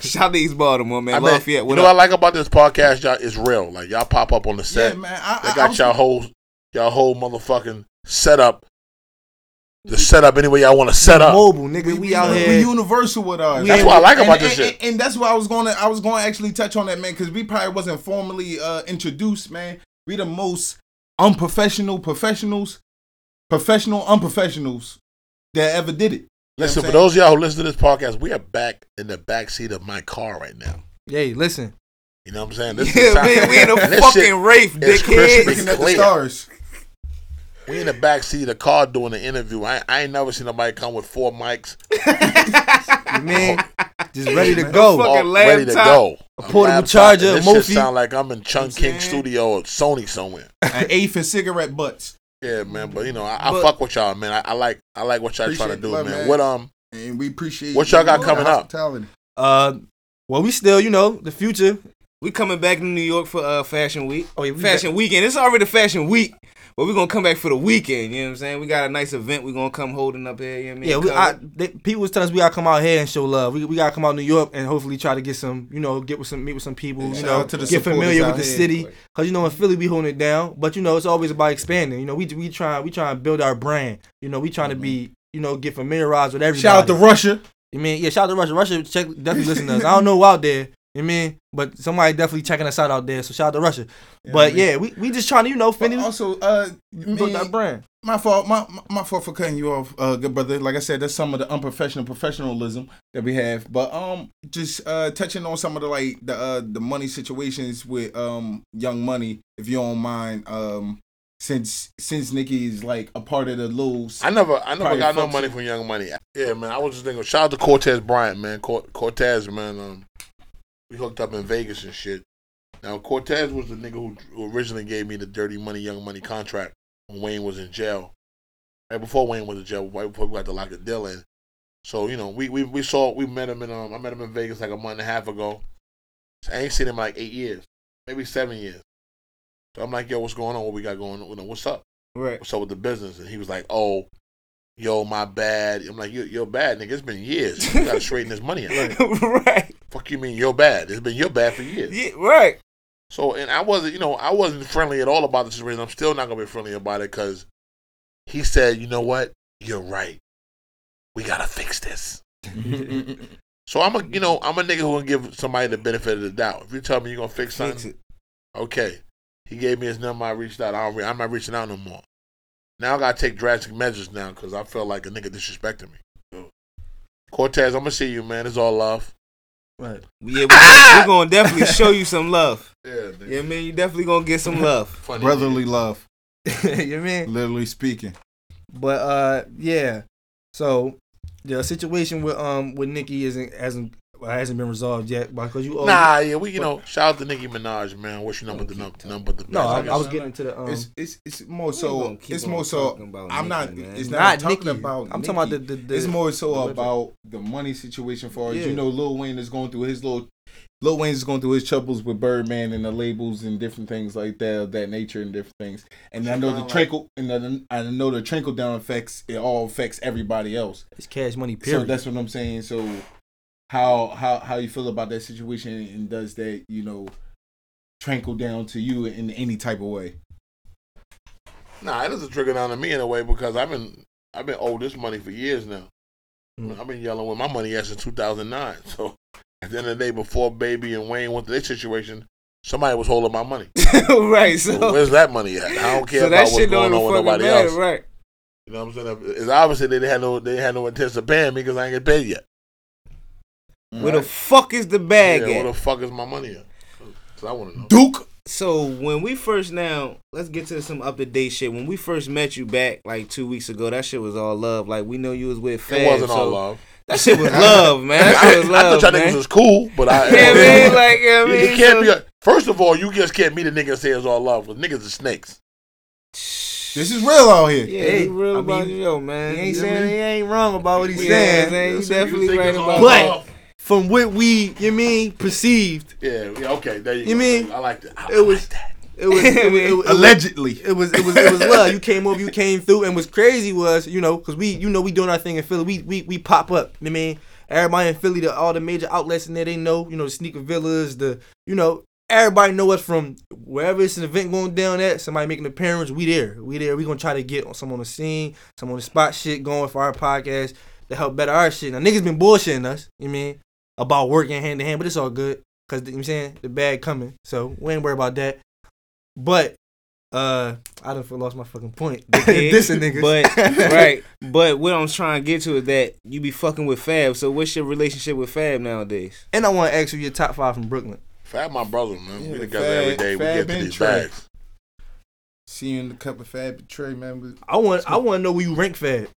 Shout out to East Baltimore, man. I mean, Lafayette, you what know what I like about this podcast, y'all? It's real. Like y'all pop up on the set. Yeah, man. I, They I, I got y'all whole y'all whole motherfucking setup. The setup any way y'all want to set up. Mobile, nigga. We, out we here. universal with ours. That's what I like And- about and, this and, shit. And, that's why I was going to I was going to actually touch on that man because we probably wasn't formally uh, introduced, man. We the most unprofessional professionals, professional unprofessionals that ever did it. You Listen, for those of y'all who listen to this podcast, we are back in the back seat of my car right now. Hey, listen. You know what I'm saying? This Yeah, is man, we in a fucking shit rafe, is dickhead. Looking at the stars. We in the back seat of the car doing the interview. I, I ain't never seen nobody come with four mics, man, just ready to go. Fucking all ready to laptop. go. A portable laptop, charger, and a This shit Mophie. sound like I'm in Chung King saying? Studio or Sony somewhere. An eighth and cigarette butts. Yeah, man. But you know, I, I But- fuck with y'all, man. I, I like I like what y'all trying to Appreciate do, love, man. man. What um And we appreciate What y'all you got coming the up? hospitality. Uh, well, we still, you know, the future. We coming back to New York for uh, Fashion Week. Oh, yeah, we Fashion Weekend. It's already Fashion Week, but we're gonna come back for the weekend. You know what I'm saying? We got a nice event. We're gonna come holding up here. You know what I mean? Yeah, we, I, they, people was telling us we gotta come out here and show love. We, we gotta come out to New York and hopefully try to get some, you know, get with some, meet with some people, you know, to the get familiar with the here. city. Cause you know in Philly we holding it down, but you know it's always about expanding. You know, we we trying we trying to build our brand. You know, we trying to be, you know, get familiarized with everybody. Shout out to Russia. You mean, yeah, shout out to Russia. Russia check, definitely listen to us. I don't know who out there. You mean, but somebody definitely checking us out out there. So shout out to Russia. but I mean- yeah, we, we just trying to, you know, finish also, uh, build me- that brand. my fault. My, my my fault for cutting you off, uh, good brother. Like I said, that's some of the unprofessional professionalism that we have. But um, just uh, touching on some of the like the uh the money situations with um Young Money, if you don't mind. Um, since since Nikki is like a part of the little. I never I never Probably got no money from Young Money. Yeah, man. I was just thinking shout out to Cortez Bryant, man. Cor- Cortez, man, um we hooked up in Vegas and shit. Now Cortez was the nigga who, who originally gave me the dirty money, young money contract when Wayne was in jail. Right before Wayne was in jail, right before we got to lock the deal in. So, you know, we, we we saw we met him in um I met him in Vegas like a month and a half ago. I ain't seen him like eight years. Maybe seven years. So I'm like, yo, what's going on? What we got going on? You know, What's up? right. What's up with the business? And he was like, oh, yo, my bad. I'm like, you, you're bad, nigga. It's been years. You gotta straighten this money out. right. Fuck you mean you're bad? It's been your bad for years. Yeah, right. So, and I wasn't, you know, I wasn't friendly at all about the situation. I'm still not gonna be friendly about it because he said, you know what? You're right. We gotta fix this. So I'm a, you know, I'm a nigga who gonna give somebody the benefit of the doubt. If you tell me you're gonna fix something, Fix it. okay. He gave me his number. I reached out. I don't re- I'm not reaching out no more. Now I gotta take drastic measures now because I felt like a nigga disrespecting me. So, Cortez, I'm gonna see you, man. It's all love. Right. Yeah, we, we gonna definitely show you some love. Yeah, nigga. Yeah, man, you definitely gonna get some love. Funny Brotherly love, you mean? literally speaking. But uh, yeah. So the situation with um with Nikki isn't hasn't well, hasn't been resolved yet because you. owe- Nah, yeah, we you know shout out to Nicki Minaj, man. What's your number the number, number the best. No, I, I I was getting to the um. it's it's it's more so it's more so I'm not man. it's not not, talking Nikki. about I'm talking about the, the, the it's more so the- about the money situation for us. Yeah. You know, Lil Wayne is going through his little Lil Wayne is going through his troubles with Birdman and the labels and different things like that of that nature and different things. And I know the trickle and the, I know the trickle down effects it all affects everybody else. It's cash money. So that's what I'm saying. So how how how you feel about that situation and does that, you know, trickle down to you in any type of way? Nah, it doesn't trigger down to me in a way because I've been I've been owed this money for years now. Mm. I've been yelling with my money ass since 2009. So at the end of the day, before Baby and Wayne went to this situation, somebody was holding my money. right. So So, where's that money at? I don't care so about what's going on with nobody matter, else. right? You know what I'm saying? It's obviously they had no they had no intention of paying me because I ain't get paid yet. Mm. Where the fuck is the bag yeah, at? where the fuck is my money at? So I want to know. Duke. So when we first now, let's get to some up to date shit. When we first met you back like two weeks ago, that shit was all love. Like we know you was with Fab. It wasn't so all love. That shit was love, man. That shit was love. I love, thought y'all niggas was cool, but I. yeah, man. Like, yeah, You- man. you can't so- be. A, first of all, you just can't meet a nigga and say it's all love because niggas are snakes. This is real out here. Yeah, Hey, he real I about mean, you, yo, man. he ain't You saying what I he ain't wrong about what he's Yeah, saying. man, you So you definitely think right it's all about But- love? From what we, you mean, perceived, Yeah, yeah, okay, there you, You go. mean, I like that. I it was- like that. it was, it was, it was Allegedly. It was it was it was love. You came over, you came through, and what's crazy was you know because we you know we doing our thing in Philly. We we we pop up. You know I mean, everybody in Philly, the, all the major outlets in there, they know you know the sneaker villas, the you know everybody know us from wherever it's an event going down at. Somebody making an appearance, we there, we there. We gonna try to get some on the scene, some on the spot shit going for our podcast to help better our shit. Now niggas been bullshitting us. You know I mean about working hand in hand, but it's all good because you know what I'm saying the bag coming, so we ain't worry about that. But Uh, I done lost my fucking point. Dickhead. Dissing niggas. But right, but what I'm trying to get to is that you be fucking with Fab. So what's your relationship with Fab nowadays? And I want to ask you your top five from Brooklyn. Fab, my brother, man. Yeah, we together Fab- every day. We get to these Trey. bags. See you in the cup of Fab and Trey, man. I want I want to know where you rank Fab.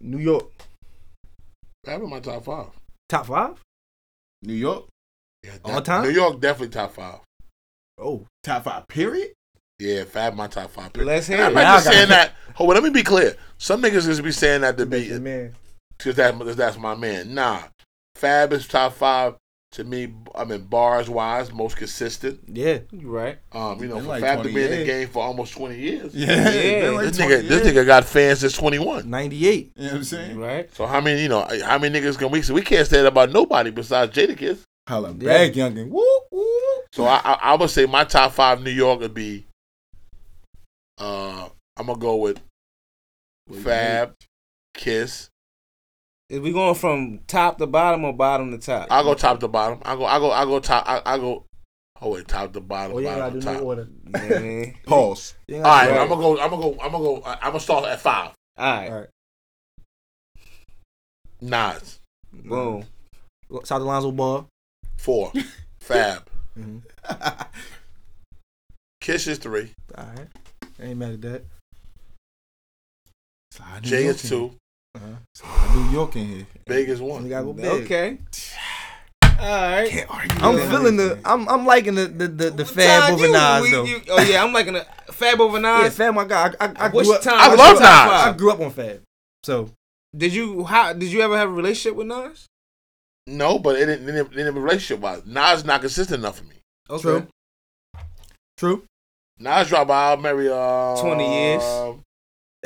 New York Fab in my top five. top five New York, Yeah, All time? New York definitely top five. Oh, top five, period. Yeah, Fab my top five. pick. Let's hear And I'm it. not Now just saying that. Hold on, let me be clear. Some niggas just be saying that to be man. because that, that's my man. Nah, Fab is top five to me. I mean, bars wise, most consistent. Yeah, You right. Um, you know, for like Fab to 20 be in the game for almost twenty years. Yeah, Yeah. been like This 20 nigga, this nigga got fans since twenty one. ninety eight. You know what I'm saying? Right. So how many, you know, how many niggas can we? So we can't say that about nobody besides Jadakiss. Holla Yeah. back, youngin. Woo, woo. So I, I, I would say my top five New York would be. Uh, I'm gonna go with Fab, Kiss. Is we going from top to bottom or bottom to top? I'll go top to bottom. I go. I go. I go top. I, I go. Oh wait, top to bottom. Oh, you ain't bottom gotta do no top. All order. You I mean? Pause. You ain't right, gotta do I'm gonna go. I'm gonna go. I'm gonna go. I'm gonna start at five. All right. All right. Nas. Boom. South Alonzo Ball. Four. Fab. Mhm. Kiss is three. All right, I ain't mad at that. Slide Jay York is two. Here. Slide New York in here. Big one. We gotta go big. Okay. All right. Can't argue. I'm that. feeling the. I'm I'm liking the the the, the Fab over Nas though. you- oh yeah, I'm liking the Fab over Nas. yeah, Nas. Fab, my guy. I, I, I What's grew up. time? I what's love Nas. I grew up on Fab, so Did you how did you ever have a relationship with Nas? No, but it didn't. It didn't, it didn't relationship wise. Nas not consistent enough for me. Okay. True. true. Nas dropped by I'll uh 20 years.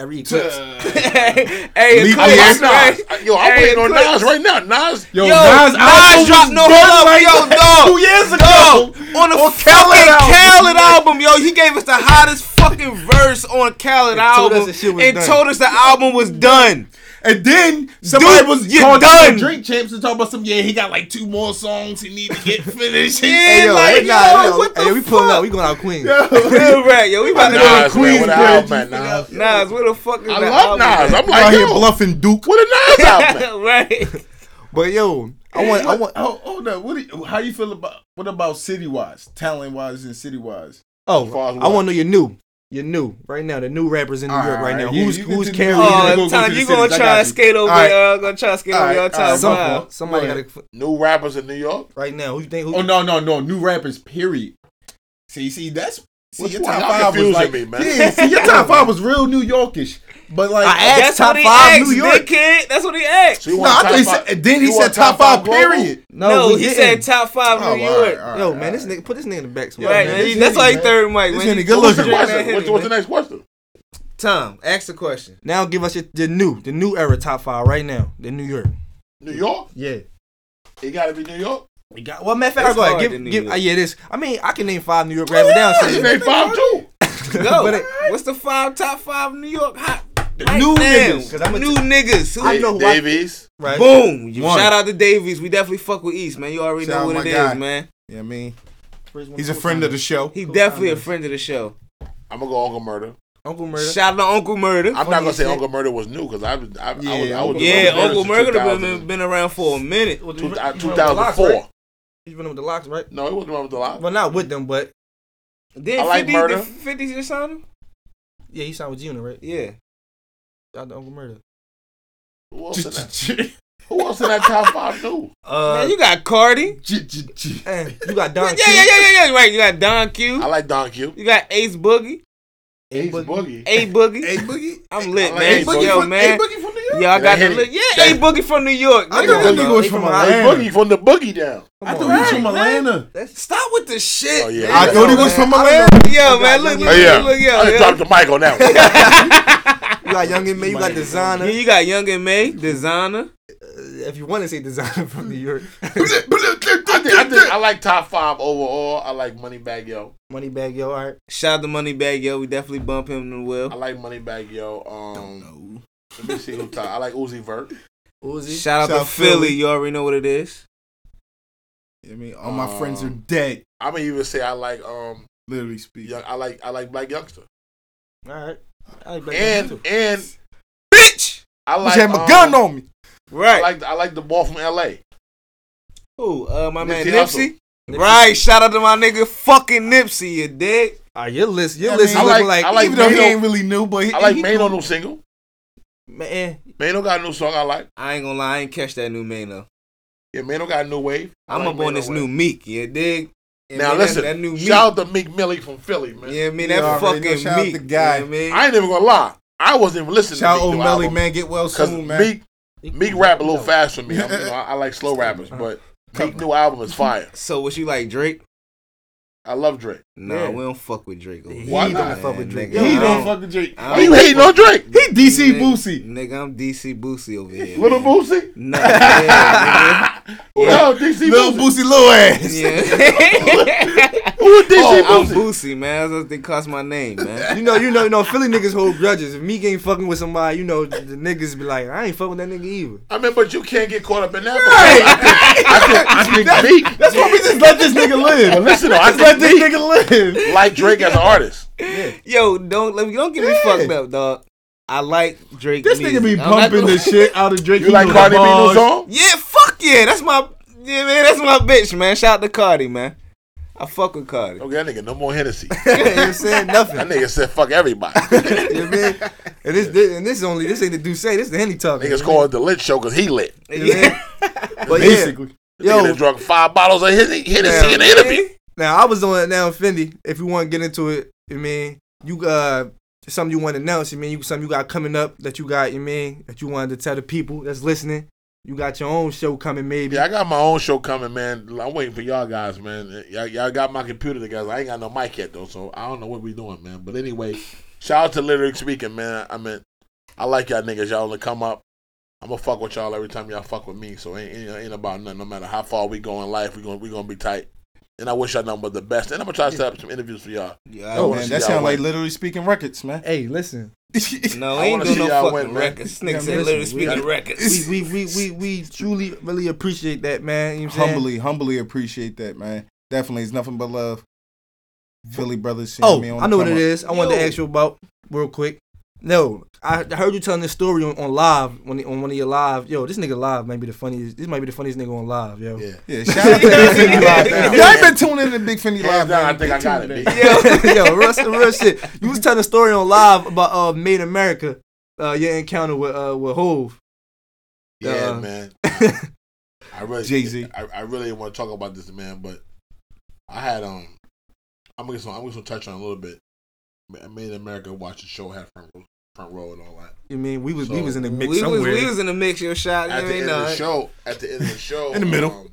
Every eclipse. hey, Leap Eclipse, years. right? Nas. Yo, I'm Hey, waiting on Eclipse. Nas right now. Nas. Yo, Yo, Nas, Nas, album dropped was no done hold up, like yo, dog. two years ago. Dog, on the On fucking Khaled Khaled album. album, yo, he gave us the hottest fucking verse on Khaled And album the and done. told us the album was done. And then somebody Dude, was you're done. the Drink Champs and talking about some. Yeah, he got like two more songs he need to get finished. Yeah, Hey yo, like, hey, nah, yo, yo, what hey, the we pulling fuck? out. We going out Queens. Real rap, yo, we about to go to man. Queens. What the album at, Nas? Nas, where the fuck is I the love album? Nas. I'm You out like, here bluffing Duke. what a Nas album at? right. But yo, I want. I want. Hold, hold up. What oh, oh, you, how you feel about what about city wise, talent wise, and city wise? Oh, As far as I want to know you're new. You're new right now. The new rappers in New York right now. Alright, yeah, who's you who's do the carrying? new- Oh, gonna go Tom, to the you cities, gonna I try got and you. skate over? Alright. Uh, gonna try and skate over Alright, your alright, top some- five. Somebody Go got ahead. to New rappers in New York. right now. Who you think? Who, Oh no, no, no, new rappers. Period. See, see, that's see Which your top five was confusing like me, man. yeah. See, your top five was real New Yorkish, but like I asked That's top what he five asked, New York. kid. That's what he asked. So no, I thought he five- said. Then he you said want top five. global? Period. No, we he didn't. said top five Oh, New all York. right, all right, Yo, man, right. this nigga put this nigga in the back. Yo, Right, man, man, that's Henny, like man. third mic. This man. Henny You- good What's the looking. Question? What's, what's the next question? Tom, ask the question. Now give us your, the new, the new era top five right now. The New York. New York? Yeah. It got to be New York. We got. Well, matter of fact, I'll go ahead. Give, give. Uh, yeah, this. I mean, I can name five New York rappers down. You So name five too. Go. But it- What's the five top five New York hot? The right new now? niggas, 'cause I'm new t- niggas. Who I know who I- Dave East. right. Boom. You One. shout out to Dave East. We definitely fuck with East, man. You already Shout know out what my it is, guy. man. Yeah, I mean, he's a friend of the show. He definitely a friend of the show. I'm gonna go Uncle Murder. Uncle Murder. Shout out to Uncle Murder. I'm not gonna say shit. Uncle Murder was new because I was I, I was, Yeah, I was Uncle yeah, Uncle Uncle Murder Murder been, been around for a minute. Well, two- uh, running with the LOX, 2004. right? He's running with the LOX, right? No, he wasn't around with the LOX. Well, not with them, but Then I like 50, Murder. did 50 just signed him? yeah, he signed with Gina, right? Yeah. Shout out to Uncle Murder. Who else in that? Who else in that top five new? Uh, man, you got Cardi. eh, you got Don. Yeah, yeah, yeah, yeah, yeah. Right. You got Don Q. I like Don Q. You got Ace Boogie. Ace Boogie. A Boogie. A Boogie. I'm lit, like man. A Boogie Yo, from, man. A Boogie from New York. Y'all got the lit. Yeah, That- A Boogie from New York. I thought that nigga was from from Ace Atlanta. Boogie from the boogie down. I thought he was from Atlanta. Stop with the shit. Oh, yeah. I thought he was from Atlanta. Yo, man, look, look, Oh look, look, yo, I just yo. dropped the mic on that one. You got Young and May. You got Yeah, Desiigner. you got Young and May, Desiigner. Uh, if you want to say Desiigner from New York, I think, I think I like top five overall. I like Moneybagg Yo. Moneybagg Yo, all right. Shout out to Moneybagg Yo. We definitely bump him in the wheel. I wheel. like Moneybagg Yo. Um, Don't know. let me see who top. I like Uzi Vert. Uzi. Shout out to Philly. Philly. You already know what it is. I mean, all my friends are Um, dead. I'm gonna even say I like um Literally speak. Young, I like I like Black Youngsta. All right. I like Black And and Bitch. I Wish like had my um, gun on me. Right, I Right. like I like the ball from L.A. Who? Uh, my man Nipsey Nipsey. Nipsey. Right. Shout out to my nigga fucking Nipsey. You dig? Ah, your list, your I list mean, is I looking like- like, I like Even though he ain't really new, but he, I like he Mano cool. new single. man. Mano got a new song I like. I ain't gonna lie. I ain't catch that new Mano. Yeah, Mano got a new wave. I I'm like up on this wave. new Meek. You dig? And Now man, that- listen, that new Meek. shout out to Meek Millie from Philly, man. Yeah, I mean You that already know. fucking Shout out Meek. the guy. You know I mean? I ain't even gonna lie. I wasn't even listening Shout to out Meek new Melly, album. man. Get well Cause soon, man. Meek, Meek rap a little fast for me. I'm, you know, I, I like slow rappers, but Meek new album is fire. So what you like, Drake? I love Drake. Nah, Yeah. we don't fuck with Drake. over He here. Why don't fuck with Drake. Nigga, he I don't fuck with Drake. I Why you hating on Drake? He DC Nigga- Boosie. Nigga, I'm DC Boosie over here. Little man. Boosie? Nah, yeah, Who the hell DC Little Boosie? Boosie, little ass. Yeah. Who is DC oh, I'm Boosie? Boosie, man. That's what they cost my name, man. You know, you know, you know, Philly niggas hold grudges. If me ain't fucking with somebody, you know, the, the niggas be like, I ain't fucking with that nigga either. I mean, but you can't get caught up in that. I think, I think, I think Meek. That's why we just let this nigga live. But listen, though, I Just let this Meek nigga live. like Drake as an artist. Yeah. Yo, don't let me don't get me Yeah. fucked up, dog. I like Drake. This music. nigga be I'm pumping gonna- the shit out of Drake. You He like know Cardi the B new song? Yeah, fuck yeah. That's my yeah, man. That's my bitch, man. Shout out to Cardi, man. I fuck with Cardi. Okay, that nigga no more Hennessy. you know what I'm saying? Nothing. That nigga said fuck everybody. you know what I mean? And this, this, and this is only, this ain't the say, this is the Henny talk. Niggas call it the lit show because he lit. You know what I mean? But yeah, Basically. Nigga yo, drunk five bottles of Hennessy, Hennessy Yeah. in the interview. now I was on it now, Fendi. If you want to get into it, you mean you uh something you want to announce? You mean you something you got coming up that you got? You mean that you wanted to tell the people that's listening? You got your own show coming, maybe. Yeah, I got my own show coming, man. I'm waiting for y'all guys, man. Y'all, y'all got my computer together. I ain't got no mic yet though, so I don't know what we doing, man. But anyway, shout out to Lyric Speaking, man. I mean, I like y'all niggas. Y'all to come up. I'm gonna fuck with y'all every time y'all fuck with me. So ain't ain't, ain't about nothing. No matter how far we go in life, we gonna we gonna be tight. And I wish y'all nothing but the best. And I'm gonna try to set up some interviews for y'all. Yeah, Oh man, that y'all sound like literally speaking records, man. Hey, listen. no, I ain't wanna doing no y'all fucking win, records. This nigga Yeah, literally speaking got- records. we, we, we, we, we truly really appreciate that, man. You know what I'm saying? humbly, humbly appreciate that, man. Definitely, it's nothing but love. Philly brothers. Oh, me on I know what come it up. I wanted to ask you about real quick. No, I I heard you telling this story on, on live when on one of your live. Yo, this nigga live might be the funniest. This might be the funniest nigga on live, yo. Yeah. Yeah, shout out to Big Fendi Live. If you ain't been tuning in to Big Fendi Live, down, man, I think I be got it, in. B. yo, yo, real, some real shit. You was telling a story on live about uh Made in America, uh your encounter with uh with Hove. Yeah, Uh, man. I, I really Jay-Z. I, I really didn't want to talk about this, man, but I had um I'm gonna I'm gonna touch on a little bit. I made America watch the show, had front row, front row and all that. You mean we was we was in the We mix was, somewhere. we was in the mix, your shot. At You the ain't end of the show, at the end of the show, In the middle. um,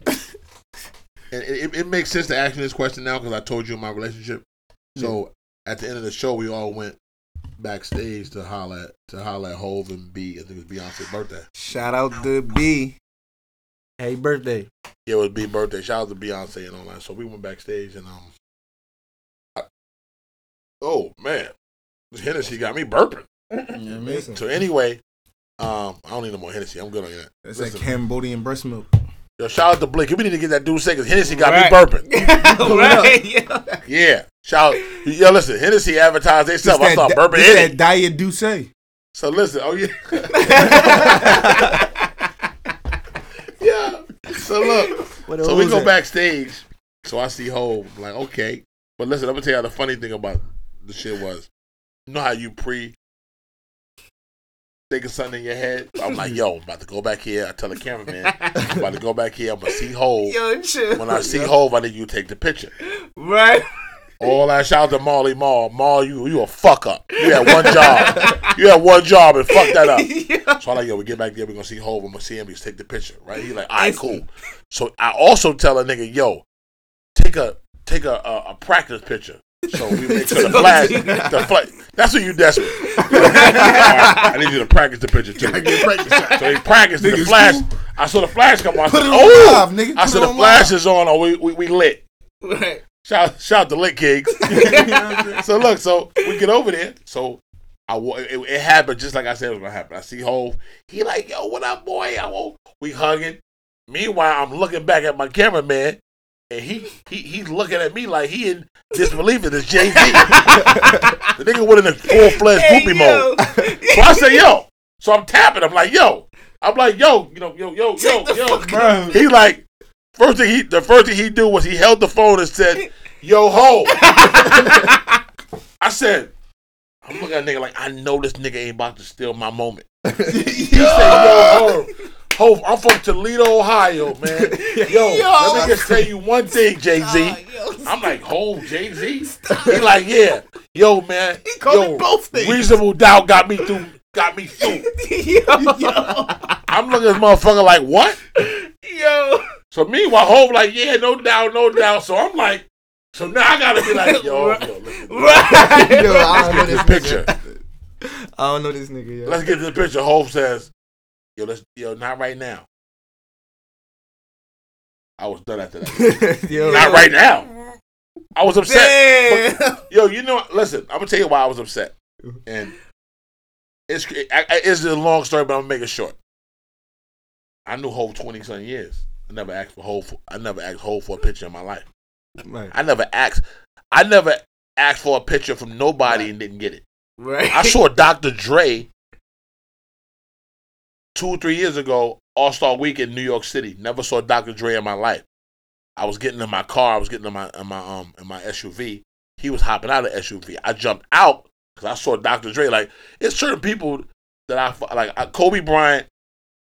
and it, it, it makes sense to ask me this question now because I told you my relationship. So at the end of the show, we all went backstage to holler at, to holler at Hove and B. I think it was Beyonce's birthday. Shout out to B. hey, birthday. Yeah, it was B birthday. Shout out to Beyonce and all that. So we went backstage and um, I, oh man, this Hennessy got me burping. Listen. So anyway, um, I don't need no more Hennessy. I'm good on that. That's like Listen, Cambodian breast milk. yo, shout out to Blake. We need to get that dude second. Hennessy got Right. me burping. right. Yeah. Yeah, shout. Yo, listen, Hennessy advertised This themselves. I start that, burping this that diet Douce. So listen, oh yeah, yeah. So look, What so we go that? backstage. So I see Hove. I'm like, okay, but listen, I'm gonna tell you how the funny thing about the shit was. You know how you pre thinking something in your head? I'm like, yo, I'm about to go back here. I tell the cameraman, I'm about to go back here. I'm gonna see Hove. Yo, chill. When I see Hove, I need you to take the picture. Right. All that shout out to Molly Marl. Marl, you you a fuck up. You had one job. You had one job and fuck that up. yeah. So I'm like, yo, we get back there, we're gonna see Hove, I'm gonna see him, he's take the picture, right? He like, all right, cool. So I also tell a nigga, yo, take a take a a, a practice picture. So we make sure the flash, the flash. That's what you desperate. Right, I need you to practice the picture too. So he practiced the flash. cool. I saw the flash come on. I said, it on oh, live, nigga. I said the flash live. is on, or we we, we lit. Right. Shout, shout out to Lit Kings. so look, so we get over there. So I it, it happened just like I said it was gonna happen. I see Hove. He like, yo, what up, boy? I won't. We hugging. Meanwhile, I'm looking back at my cameraman. And he he he's looking at me like he in disbelief in this Jay Z. the nigga went in a full fledged Hey, groupie yo. mode. So I said, yo. So I'm tapping. I'm like, yo. I'm like, yo, you know, yo, yo, yo, Take the yo. fuck. He like, first thing he, the first thing he do was he held the phone and said, yo, ho. I said, I'm looking at that nigga like, I know this nigga ain't about to steal my moment. he said, yo, ho. Ho, I'm from Toledo, Ohio, man. Yo, let me just tell you one thing, Jay Z. I'm like, ho, Jay Z. He like, yeah, yo, man. He called yo, me both things. Reasonable doubt got me through. Got me through. I'm looking at this motherfucker like, what? Yo. So meanwhile, Hove like, yeah, no doubt, no doubt. So I'm like, so now I gotta be like, yo, yo let's, Right. Yo, I don't know get this this picture. I don't know this nigga. Yo. Let's get to the picture. Hove says, yo, let's, yo, not right now. I was done after that. Yo. not right now. I was upset. But, yo, you know, listen, I'm gonna tell you why I was upset, and it's it's a long story, but I'm gonna make it short. I knew Hove twenty some years. I never asked for Hove. For, I never asked Hove for a picture in my life. Right. I never asked. I never asked for a picture from nobody and didn't get it. Right. I saw Dr. Dre two or three years ago, All Star Week in New York City. Never saw Dr. Dre in my life. I was getting in my car. I was getting in my in my um in my SUV. He was hopping out of the SUV. I jumped out because I saw Dr. Dre. Like it's certain people that I like. Kobe Bryant,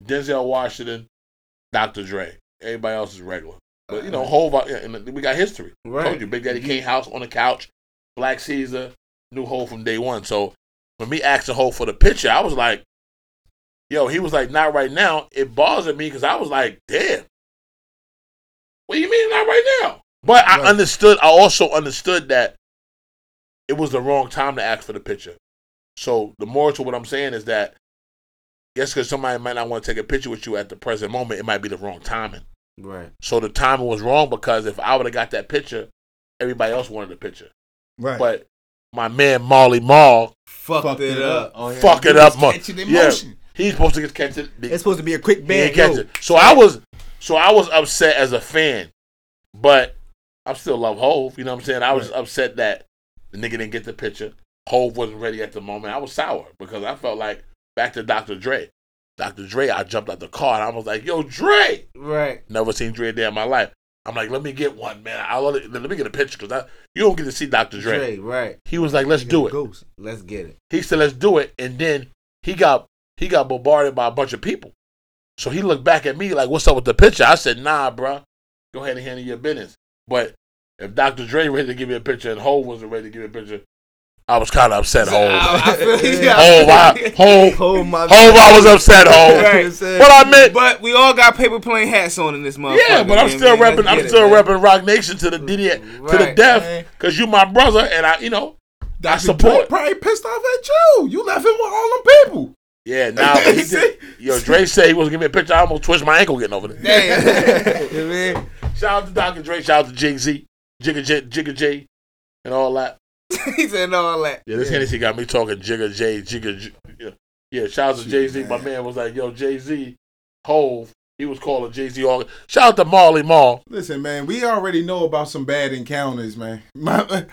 Denzel Washington, Dr. Dre. Everybody else is regular. But you know, uh, yeah, we got history. Right. Told you, Big Daddy Kane house on the couch, Black Caesar, new Hove from day one. So when me asking Hove for the picture, I was like, yo, he was like, not right now. It bothered me because I was like, damn. What do you mean not right now? But I understood. I also understood that it was the wrong time to ask for the picture. So the moral to what I'm saying is that, yes, because somebody might not want to take a picture with you at the present moment, it might be the wrong timing. Right. So the timing was wrong because if I would have got that picture, everybody else wanted the picture. Right. But my man Molly Mall Fucked, it up. Oh, yeah. fuck it up, was mo- catching in yeah, motion. He's supposed to get catch it. It's supposed to be a quick He band. ain't catch it. So I was, so I was upset as a fan, but I still love Hove. You know what I'm saying? I was upset that the nigga didn't get the picture. Hove wasn't ready at the moment. I was sour because I felt like back to Dr. Dre. Dr. Dre, I jumped out the car and I was like, "Yo, Dre!" Right. Never seen Dre a day in my life. I'm like, "Let me get one, man. I let, let me get a picture because you don't get to see Dr. Dre." Dre. Right. He was like, "Let's do it." Ghost. Let's get it. He said, "Let's do it," and then he got he got bombarded by a bunch of people. So he looked back at me like, "What's up with the picture?" I said, "Nah, bruh. Go ahead and handle your business." But if Dr. Dre ready to give me a picture and Hove wasn't ready to give me a picture, I was kind of upset. Hove, I, I feel I, Hove, Oh my. Hove, I was upset. Hove. Right. But I meant, But we all got paper plane hats on in this motherfucker. yeah, but I'm man, still man. Repping. I'm get it, still man. repping Roc Nation to the DD, to the death, because you my brother, and I, you know, I Dr. Dre probably pissed off at you. You left him with all them people. Yeah, now he did, yo, Dre said he wasn't giving me a picture. I almost twisted my ankle getting over there. Damn. You know what I mean? Shout out to Dr. Dre. Shout out to Jay Z, Jigga J, Jigga J, and all that. he said all that. Yeah, this Hennessy got me talking Jigga J, Jigga J. Yeah, yeah shout out to Jay Z. My man was like, yo, Jay Z, Hove. He was calling Jay Z all. Shout out to Marley Marl. Listen, man, we already know about some bad encounters, man. My-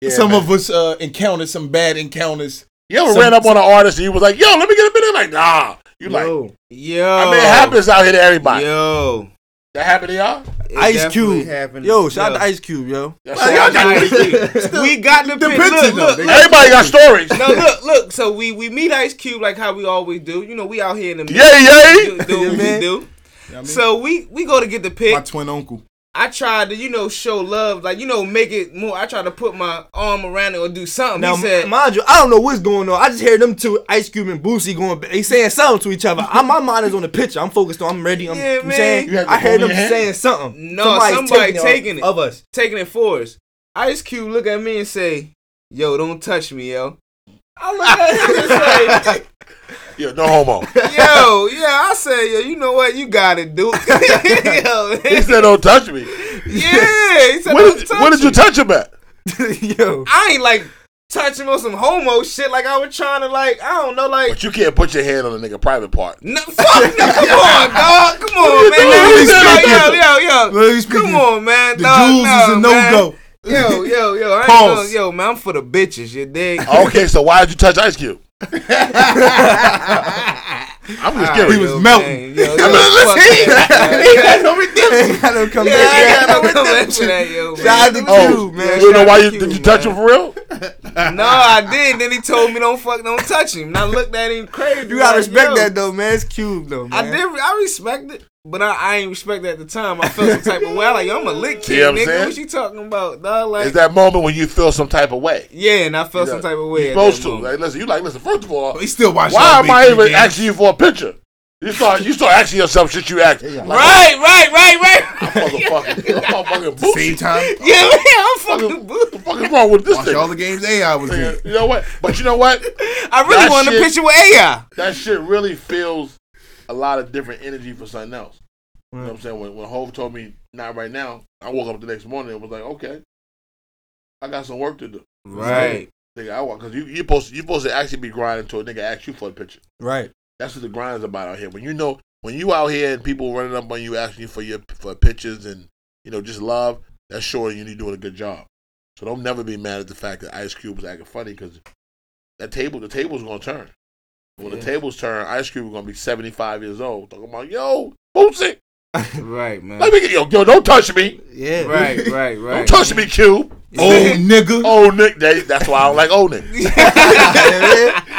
Yeah, some man. of us uh, encountered some bad encounters. You ever some- ran up on an artist and you was like, yo, let me get a minute? Like, nah. You like, Yo, Yo. I mean, it happens out here to everybody. Yo. That happened to y'all? It Ice Cube. happened. Yo, shout out Yo. to Ice Cube, yo. That's Shout all to I got. Ice Cube. we got the, The picture, Look, look, look. Everybody got stories. No, look, look. So we we meet Ice Cube like how we always do. You know, we out here in the Yay, yay. do, do what Yeah, we man. do. You know what I mean? So we we go to get the pick. my twin uncle. I tried to you know show love, like you know make it more. I tried to put my arm around it or do something. Now, he said, mind you, I don't know what's going on. I just hear them two, Ice Cube and Boosie, going. They saying something to each other. I, my mind is on the picture. I'm focused on. I'm ready. I'm, Yeah, I'm man. saying. You I heard them your saying something. No, Somebody's somebody taking, taking it it. of us. taking it for us. Ice Cube look at me and say, "Yo, don't touch me, yo." I look at him and say, Yeah, no homo. "Yo, yeah." I say, "Yo, you know what? You got it, dude." Yo, He said, don't touch me. "Yeah." He said, Where "Don't did, touch where did you touch him at? yo, I ain't like touch him on some homo shit. Like I was trying to like I don't know like. But you can't put your hand on a nigga private part. No, fuck no, come on, dog. Come on, man. Literally Yo, speaking. yo, yo, Literally yo. speaking, Come on, man. The dog, jewels no, is a man. no-go. Yo, yo, yo. I ain't gonna, yo, man, I'm for the bitches. You dig? Okay, so why did you touch Ice Cube? I'm just All kidding. He was yo, melting. man. Yo, yo, I mean, fuck listen, that, He man. got no redemption. I don't come Yeah, back. I ain't got no comment for that, yo. Shout out to Oh, Cube, man. you know why you to did you touch man. him for real? No, I didn't. Then he told me don't fuck, don't touch him. And I looked at him crazy. You gotta like, respect that though, man. It's cube though, man. I did. I respect it, but I, I ain't respect it at the time. I felt some type of way. I like, yo, I'm a lit kid, what I'm nigga. What you talking about, dog? Like, It's that moment when you feel some type of way. yeah, and I felt some type of way. You're supposed to. moment. Like, listen, you like, listen. First of all, He still watch why am I even games. asking you for a picture? You start, you start asking yourself shit you ask. Like, Right, right, right, right. motherfucking, I'm fucking Same time, yeah, man, I'm fucking. What the fuck is wrong with this watch thing? all the games AI was in. You know what? But you know what? I really That wanted a picture with AI. That shit really feels a lot of different energy for something else. You know what I'm saying? When when Hove told me not right now, I woke up the next morning and was like, okay, I got some work to do. Right. Nigga, I want because you you supposed you supposed to actually be grinding until a nigga asks you for a picture. right. That's what the grind is about out here. When you know when you out here and people running up on you asking you for your for pictures and you know just love, that's showing you you're doing a good job. So don't never be mad at the fact that Ice Cube was acting funny because that table the table's gonna turn. When the tables turn, Ice Cube is gonna be 75 years old talking about yo Bootsy, Right, man. let me get yo yo don't touch me, Yeah. Right, right, right. don't right. touch me, Cube. Old nigga. Oh, old nigga. that- that's why I don't like old Nick.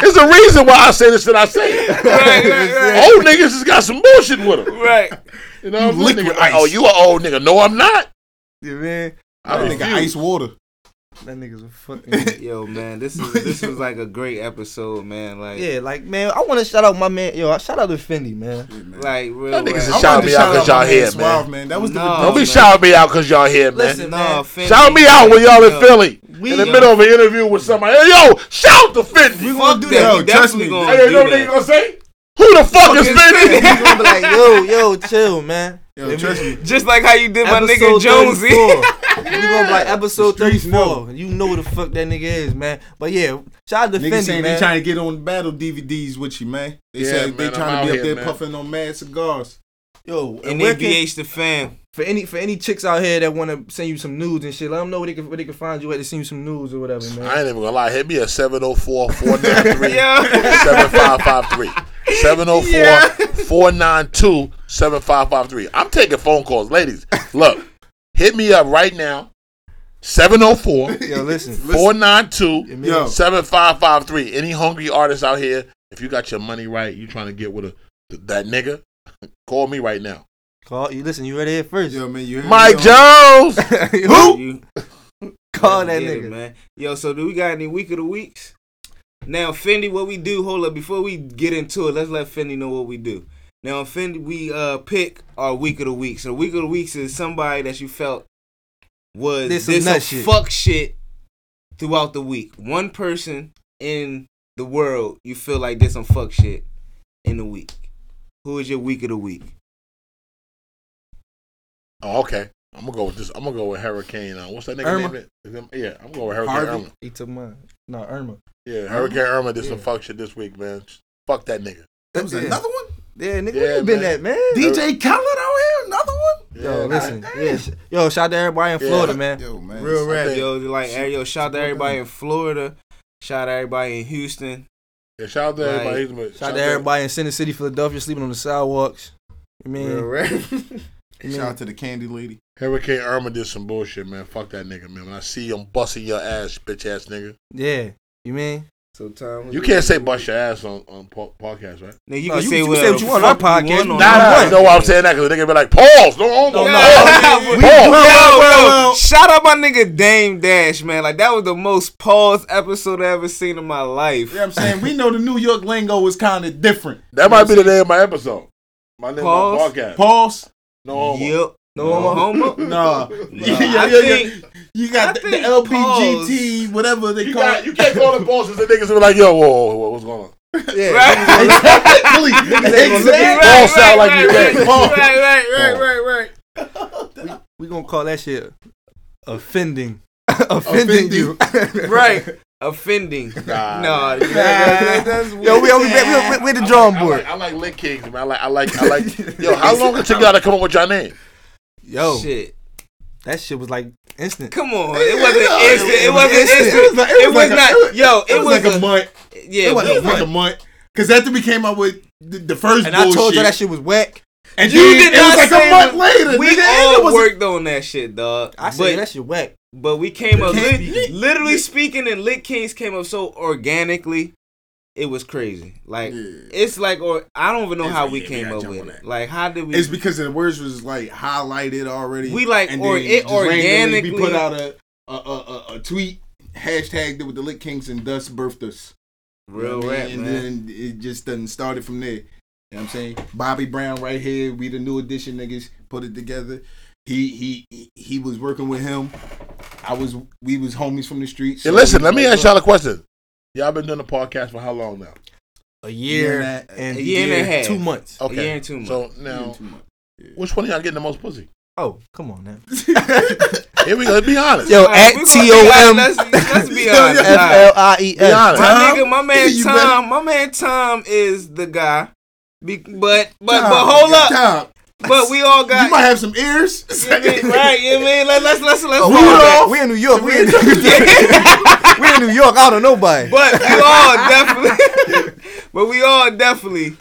There's a reason why I say this that I say. right, right, right. Old niggas just got some bullshit with them. Right. You know what I'm saying? liquid Nigga, like, ice. oh, you an old nigga. No, I'm not. Yeah, man. I That nigga refuse. ice water. That nigga's a fucking. Yo, man, this is this was like a great episode, man. Like, yeah, like man, I want to shout out my man. Yo, shout out to Fendi, man. like real. That niggas rap. is I Shout me out shout 'cause out my y'all here, man Suave, man. man. That was the No. Don't redeemer. be shouting me out because y'all here, man. Listen, No, man. Fendi. Shout me out when y'all in Yo. Philly. We- in the middle of an interview with somebody. Hey, yo, shout to Fendi. We gonna gonna do do that. that. Yo, trust me. gonna Hey, yo, you know what nigga gonna say? Who the fuck is is Fendi? Fendi? gonna be like, yo, yo, chill, man. Yo, trust me. Just like how you did my nigga Jonesy. 34. we gonna episode The streets 34. You know who the fuck that nigga is, man. But yeah, shout out to Niggas Fendi, saying man. they trying to get on battle DVDs with you, man. They Yeah, said they man, I'm trying to be here, up there man. puffing on mad cigars. Yo, and And where can, NBH the fam. for any for any chicks out here that want to send you some nudes and shit, let them know where they can where they can find you at to send you some nudes or whatever, man. I ain't even gonna lie. Hit me at 704-493-7553. 704 492 7553. I'm taking phone calls. Ladies, look, hit me up right now. 704 Yo, listen. 492 7553. Any hungry artists out here, if you got your money right, you trying to get with a that nigga, call me right now. Call you. Listen, you ready here first? Yo, man, you Mike Jones. Who? You- Call that Get it, nigga. man. Yo, so do we got any week of the weeks? Now, Fendi, what we do? Hold up, before we get into it, let's let Fendi know what we do. Now, on Fendi, we uh pick our week of the week. So, the week of the weeks is somebody that you felt was this, some did some shit. fuck shit throughout the week. One person in the world you feel like did some fuck shit in the week. Who is your week of the week? Oh, okay. I'm gonna go with this. I'm gonna go with Hurricane. Uh, what's that nigga Irma? name? Is him- Yeah, I'm gonna go with Hurricane Harvey? Irma. He took mine. No, Irma. Yeah, Hurricane Irma did some fuck shit this week, man. Fuck that nigga. That was Yeah. another one? Yeah, nigga, Yeah, where you been man. at, man? DJ Khaled out here? Another one? Yo, listen. Yeah, yo, shout out to everybody in Yeah. Florida, man. Yo, man. Real rap, think- yo. Like, hey, yo, shout out to everybody in Florida. Shout out to everybody in Houston. Yeah, shout out to Right. everybody. He's with- Shout out to everybody in Center City, Philadelphia, sleeping on the sidewalks. You mean, Real rap. you mean Shout out to the candy lady. Hurricane Irma did some bullshit, man. Fuck that nigga, man. When I see him busting your ass, bitch ass nigga. yeah. You mean? So, Tom, You can't say bust your ass on on po- podcast, right? Now you No, can you- say you can whatever say what you want on fuck our you podcast. want Nah, on Nah, our nah, what? you know why I'm saying that? Because the nigga be like, pause. No, hold on. Yeah, Pause. we- Pause. Yo, well, shout out my nigga Dame Dash, man. Like that was the most paused episode I ever seen in my life. You know I'm saying? We know the New York lingo was kind of different. That might be the name of my episode. My name Pause. podcast. Pause. No homo. Yep. No No homo. homo. Nah. Nah, yeah, yeah, yeah. Think- You got the, the think LBGT, whatever they You, call got, it. you can't call them bosses and niggas be like, yo, whoa, whoa, whoa, what's going on? Yeah. Exactly. Exactly. All sound like you right, think. right, right, right, right, right, oh. We gonna call that shit offending. offending you. right. offending. Nah, no, nah. that's weird. Yo, we we we we, we the I drawing like, board. I like, I like Lit Kings, man. I like, I like, I like. yo, how long it took y'all to come up with your name? Yo, shit. that shit was like instant. Come on, it wasn't no, instant. it It was wasn't instant. instant. It was like- it It was was like a- not. it was- Yo, It it was was like a month. Yeah, It was we- like a month. Cause after we came out with the, the first And I told you that shit was whack. and You then did it not was like say a month that. later. We nigga, and all was worked on that shit, dog. I said but, that shit whack. but we came up, can't lit- be- literally speaking, and Lit Kings came up so organically. It was crazy. Like Yeah. it's like, or I don't even know It's how like, we yeah, came gotta up with it. Like how did we? It's because the words was like highlighted already. We, like, and or- it organically- we put out a a, a, a, a tweet hashtagged it with the Lit Kings and thus birthed us. You know real rap, mean? and man. then it just done started from there. You know what I'm saying? Bobby Brown right here, we the new edition niggas put it together. He he he- he was working with him. I was we was homies from the streets. Hey, so listen, let me ask y'all a question. Y'all been doing the podcast for how long now? A year year and a- and a year and a half. two months. Okay, year and two months. So like- now, Too much. which one of y'all getting the most pussy? Oh, come on now. Here we go. Let's be honest. Yo, All right, at we T gonna be O honest. M Let's, let's be honest. All right. L I E Be honest. S. My Tom? nigga, my man You Tom, my man Tom is the guy. Be, but but Tom, but hold up. Tom, But we all got you might have some ears. You know I mean? right, you know I mean? Let, let's let's let's Oh, roll we, that. we in New York. We in, we in New York. I don't know nobody. But we all definitely But we all definitely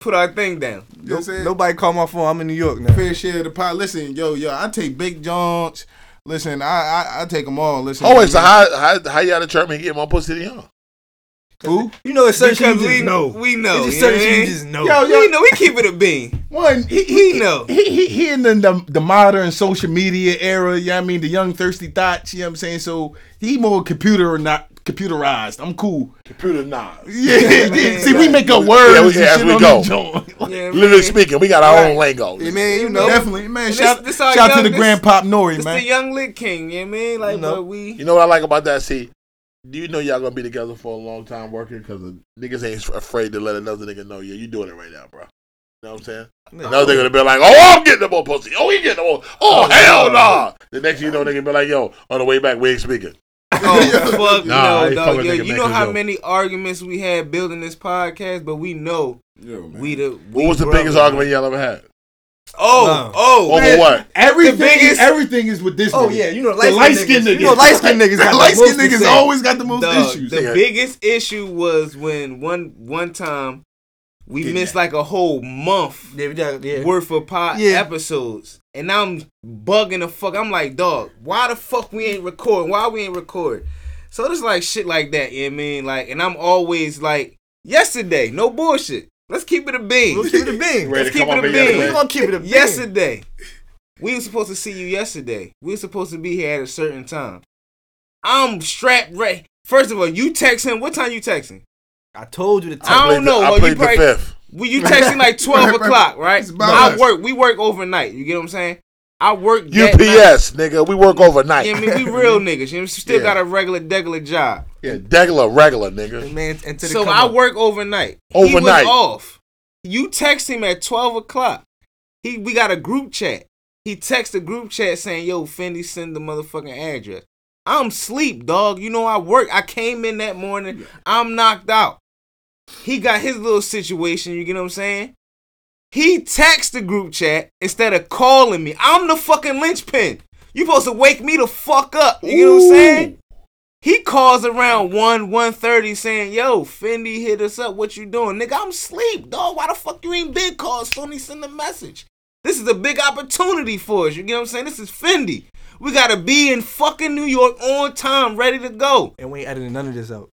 put our thing down. You know what I'm saying? Nobody call my phone. I'm in New York now. fair share of the pot. Listen, yo, yo, I take big Johns. Listen, I I, I take them all. Listen. Oh wait, so how how how y'all determine he get more pussy than y'all? Who? You know, it's certain Because shit we know. we know. It's just know certain what I you mean? just know. Yo, yo, We know we keep it a bean. One, he, We he know. He, he, he in the, the, the modern social media era, you know I mean? The young thirsty thoughts, you know what I'm saying? So he more computer or not computerized. I'm cool. Computer nah. Yeah, man. see, we make up words Yeah, we- and as we go. Yeah, Literally speaking, we got our Right. own lingo. Yeah, man, you know. Definitely, man. And shout this- this our shout to the this- Grandpop Nori, It's man. the young lit king, you know what I mean? Like You know. but we You know what I like about that? See, do you know y'all gonna be together for a long time working? Because niggas ain't afraid to let another nigga know, yeah, you doing it right now, bro. You know what I'm saying? No. Another nigga gonna be like, oh, I'm getting the more pussy. Oh, he getting the more. Oh, oh, hell nah. The next thing you know, nigga be like, yo, on the way back, we ain't speaking. Oh fuck Nah, no, dog. fucking Yo, you know how joke. many arguments we had building this podcast, but we know we the. What was the biggest man. argument y'all ever had? Oh, No. oh, Over what? Everything, The biggest- everything is with this. Oh nigga. yeah, you know, the light light skinned skinned niggas. You know, light skinned niggas got the light skinned most to niggas say. always got the most Dog, issues. the Yeah. biggest issue was when one one time we Did missed like a whole month Yeah, we got- yeah. worth of pod Yeah. episodes, and I'm bugging the fuck. I'm like, dog, why the fuck we ain't recording? Why we ain't record? So there's like shit like that. You know what I mean? Like, and I'm always like, yesterday, no bullshit. Let's keep it a bean. Let's keep it a bean. Let's keep it a in bean. yesterday? We gonna keep it a bean. Yesterday, we were supposed to see you yesterday. We were supposed to be here at a certain time. I'm strapped right. First of all, you text him. What time you texting? I told you to I don't played the- know. I well, you played the probably, fifth. Well, you texting like twelve Right, right. o'clock, right? It's I work. We work overnight. You get what I'm saying? I work that night. UPS, nigga. We work overnight. Yeah, I mean, we real niggas. You know, still Yeah. got a regular, degular job. Yeah, regular, regular, nigga. Man, and to the So come I up. work overnight. Overnight. He was off. You text him at twelve o'clock. He we got a group chat. He text the group chat saying, "Yo, Fendi, send the motherfucking address." I'm sleep, dog. You know I work. I came in that morning. I'm knocked out. He got his little situation. You get what I'm saying? He texts the group chat instead of calling me. I'm the fucking linchpin. You supposed to wake me the fuck up. You know what I'm saying? He calls around 1, 1.30 saying, yo, Fendi hit us up. What you doing? Nigga, I'm asleep, dog. Why the fuck you ain't been called? Sony send a message. This is a big opportunity for us. You get what I'm saying? This is Fendi. We gotta be in fucking New York on time, ready to go. and we ain't editing none of this out.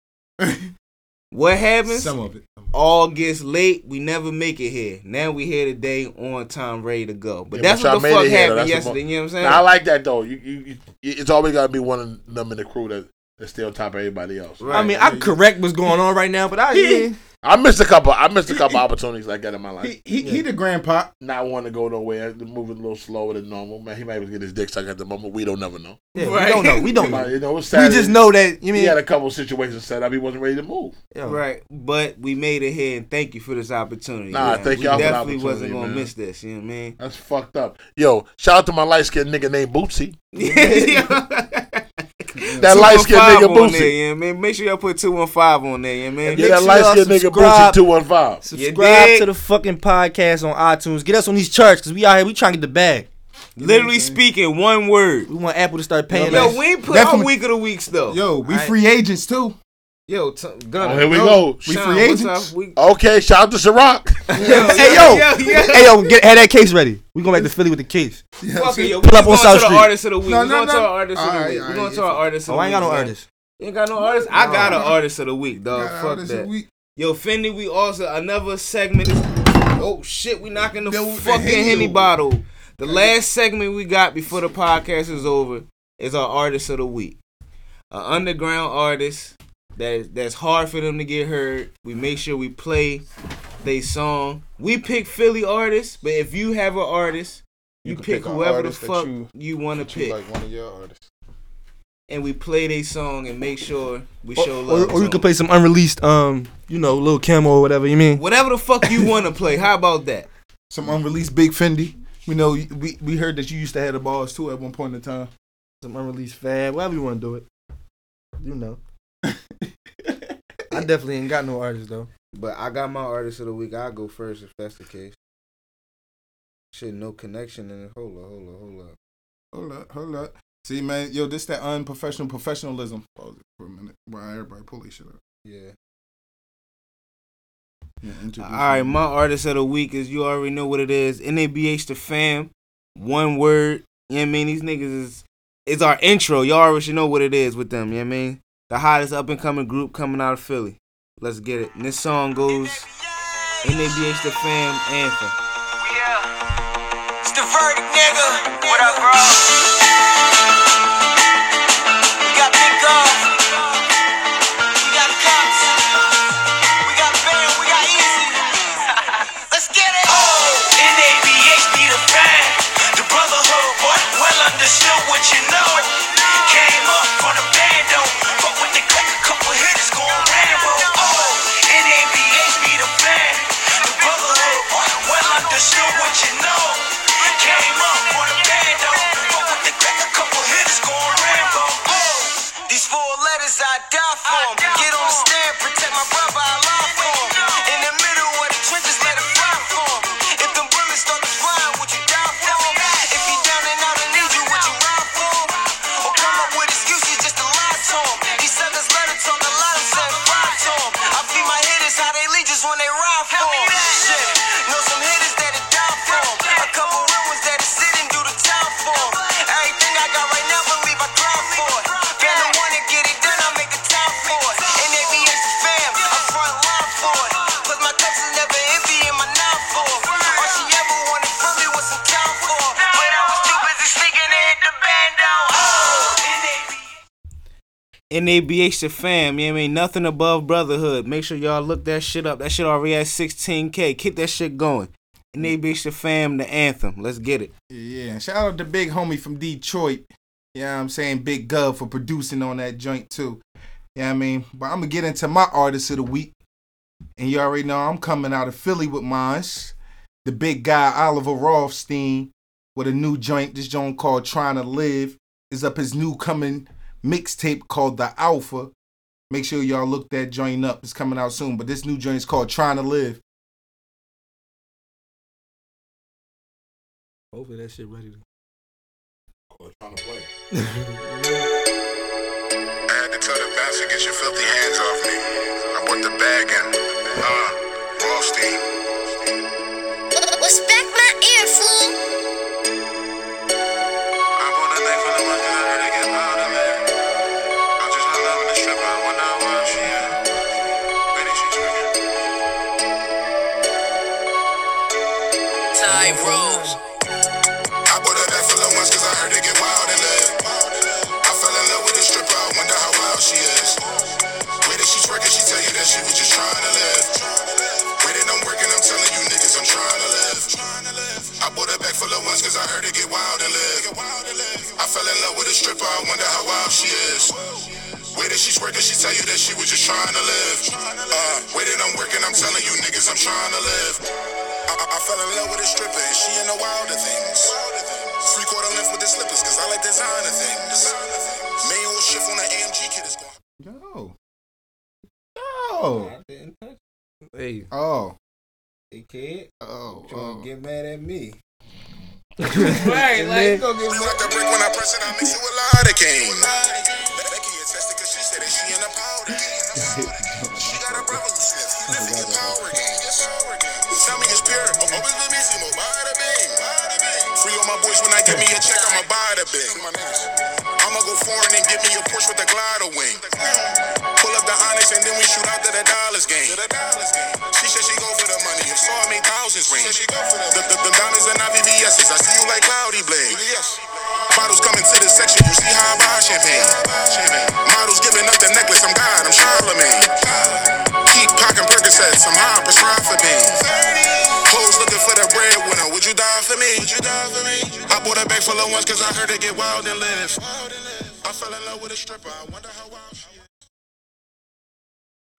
What happens? Some of it. All gets late. We never make it here. Now we here today on time, ready to go. But Yeah, that's y'all what the fuck here, happened yesterday. mo- You know what I'm saying? Now, I like that though. You, you, you, it's always gotta be one of them in the crew that that stay on top of everybody else. Right. I mean, I correct what's going on right now, but I yeah. I missed a couple. I missed a couple opportunities like that in my life. He, he, he the grandpa. Not wanting to go nowhere, moving a little slower than normal. Man, he might even get his dick sucked at the moment. We don't never know. yeah Right. We don't know. We don't know. you know, it's We Saturday. just know that you mean he had a couple situations set up. He wasn't ready to move. yo, Right, but we made it here, and thank you for this opportunity. Nah, man. thank we y'all for the definitely wasn't gonna man. miss this. You know what I mean? That's fucked up. Yo, shout out to my light skinned nigga named Bootsy. That light skinned nigga on there, yeah, man. Make sure y'all put 215 on there, yeah, man. Yeah, that sure light y'all skinned nigga Boosie subscribe. two one five. Subscribe dig? to the fucking podcast on iTunes. Get us on these charts because we out here. We trying to get the bag. Literally speaking, one word. We want Apple to start paying Yo, us. we ain't put Definitely. our week of the weeks though. Yo, we Alright. free agents too. Yo, t- Gunna. Oh, here we Yo, go. We Sean, free agents. We- Okay, shout out to Ciroc. hey yo, yo, hey yo, get have that case ready. We going back to Philly with the case. Fuck it, yo. Pull up on South to the Street. artist of the week. No, we no, going to our artist of the Alright, week. We alright, going to our artist of Oh, the I ain't got no man. artist. You ain't got no artist? I got an artist of the week, dog. Fuck that. Yo, Fendi, we also another segment. Is, oh shit, we knocking the Yo, the fucking Henny henny bottle. The last segment we got before the podcast is over is our artist of the week. An underground artist that that's hard for them to get heard. We make sure we play they song. We pick Philly artists, but if you have an artist, you, can pick pick whoever the fuck you- you, want to pick, like one of your artists. and we play their song and make sure we Or, show or, love. or you to could play some unreleased, um, you know, little camo or whatever. You mean? whatever the fuck you want to play. How about that? Some unreleased Big Fendi. We know we we heard that you used to have the balls too at one point in time. Some unreleased fab. Whatever you want to do it. You know. I definitely ain't got no artist though. But I got my artist of the week. I'll go first if that's the case. Shit, no connection in it. Hold up, hold up, hold up. Hold up, hold up. See, man, yo, this that unprofessional professionalism. Pause it for a minute. While everybody pull this shit up. Yeah. Yeah, All right, my artist of the week is you already know what it is. NABH the fam. One word. You know what I mean? These niggas is it's our intro. Y'all already know what it is with them, you know what I mean? The hottest up and coming group coming out of Philly. Let's get it. And this song goes NABH the fam anthem. Yeah. It's the verdict, nigga. What up, bro? NABH the fam, you know I mean? Nothing above brotherhood. Make sure y'all look that shit up. That shit already at 16K. Keep that shit going. NABH the fam, the anthem. Let's get it. Yeah, shout out to big homie from Detroit. Yeah, I'm saying Big Gov for producing on that joint too. Yeah, I mean, but I'm gonna get into my artist of the week, and you already know I'm coming out of Philly with mine. The big guy Oliver Rothstein with a new joint. This joint called "Trying to Live" is up his new coming mixtape called The Alpha. Make sure y'all look that joint up. It's coming out soon. But this new joint is called "Trying to Live." Hopefully that shit ready. To... Trying to play. I had to tell the bastard, get your filthy hands off me. I brought the bag in. Uh, Rothstein. I wonder how wild she is. Way that she's working, she tell you that she was just trying to live. Uh, way that I'm working, I'm telling you niggas I'm trying to live. I, I, I fell in love with a stripper, and she in the wilder things. Three quarter length with the slippers, cause I like designer things. Manual shift on the AMG kid is gone. Yo. Yo. Hey. Oh. Hey kid, Oh. trying oh. to get mad at me. Right, like, go get It's like a brick when I press it, I mix it with lidocaine. Becky attested cause she said that she in the powder. She got a brother who sniffs, he living in power game. Tell me it's pure, always let me see more bada bing. Free all my boys when I get me a check, I'ma buy the bing. I'ma go foreign and get me a Porsche with a glider wing. Pull up the Onyx and then we shoot out to the dollars game. She said she go for the money, if so I make thousands ring. The, the, the, the diamonds and not VVS's, I see you like cloudy blade. Bottles coming to this section, you see how I buy champagne. Models giving up the necklace, I'm God, I'm Charlemagne. Keep pocking Percocets, I'm high, prescribed for pain. Hoes looking for the breadwinner, would you die for me? Would you die for me? I bought a bag full of ones cause I heard it get wild and live. I fell in love with a stripper, I wonder how wild she is.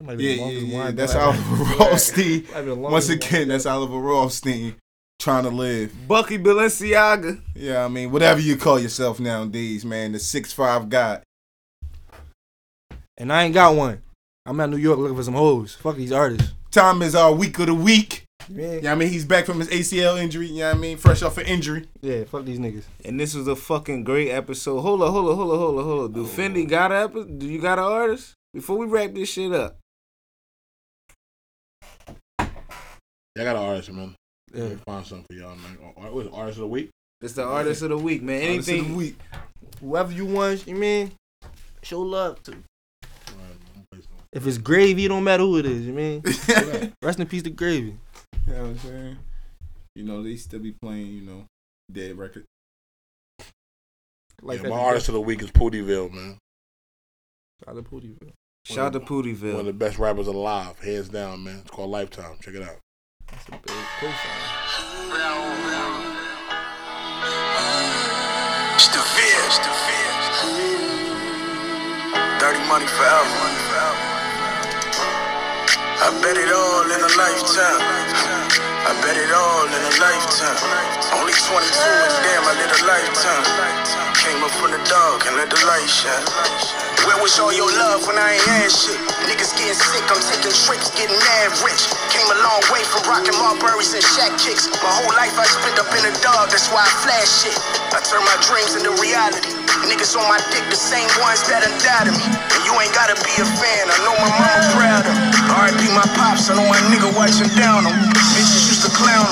Might be Yeah, the yeah, longest yeah. wine That's ever. Oliver Rothstein. Might be the Once again, wine that's Oliver Rothstein trying to live. Bucky Balenciaga. Yeah, I mean, whatever you call yourself nowadays, man. The six five guy. And I ain't got one. I'm at New York looking for some hoes. Fuck these artists. Time is our week of the week. Yeah. Yeah, I mean, he's back from his ACL injury. Yeah, I mean, fresh off an injury. Yeah, fuck these niggas. And this was a fucking great episode. Hold up, hold up, hold up, hold up, hold on. Do Fendi oh. got a epi- Do you got an artist? Before we wrap this shit up. I got an artist, man. Yeah. Let me find something for y'all, man. Ar- What's artist of the week? It's the artist of the week, man. Artist of the Anything week. Whoever you want, you mean? Show love to. All right, I'm gonna play some. If it's gravy, it don't matter who it is, you mean? Rest in peace to gravy. You know what I'm saying? You know, they still be playing, you know, dead record. Like yeah, my to artist of the week is Pootyville, man. Shout out to Pootyville. Shout out to Pootyville. One of the best rappers alive, hands down, man. It's called Lifetime. Check it out. That's a big cosign. It's the fear, it's the fear. Dirty money forever. I bet it all in a lifetime. I bet it all in a lifetime. Only 22 and damn, I lived a lifetime. Came up from the dark and let the light shine. Where was all your love when I ain't had shit? Niggas getting sick, I'm taking trips, getting mad rich. Came a long way from rocking Marburys and Shaq kicks. My whole life I spent up in the dog, that's why I flash shit. I turn my dreams into reality. Niggas on my dick, the same ones that done died of me. And you ain't gotta be a fan, I know my mama proud of. R.I.P. my pops, I know my nigga watching down on. Bitches to clown.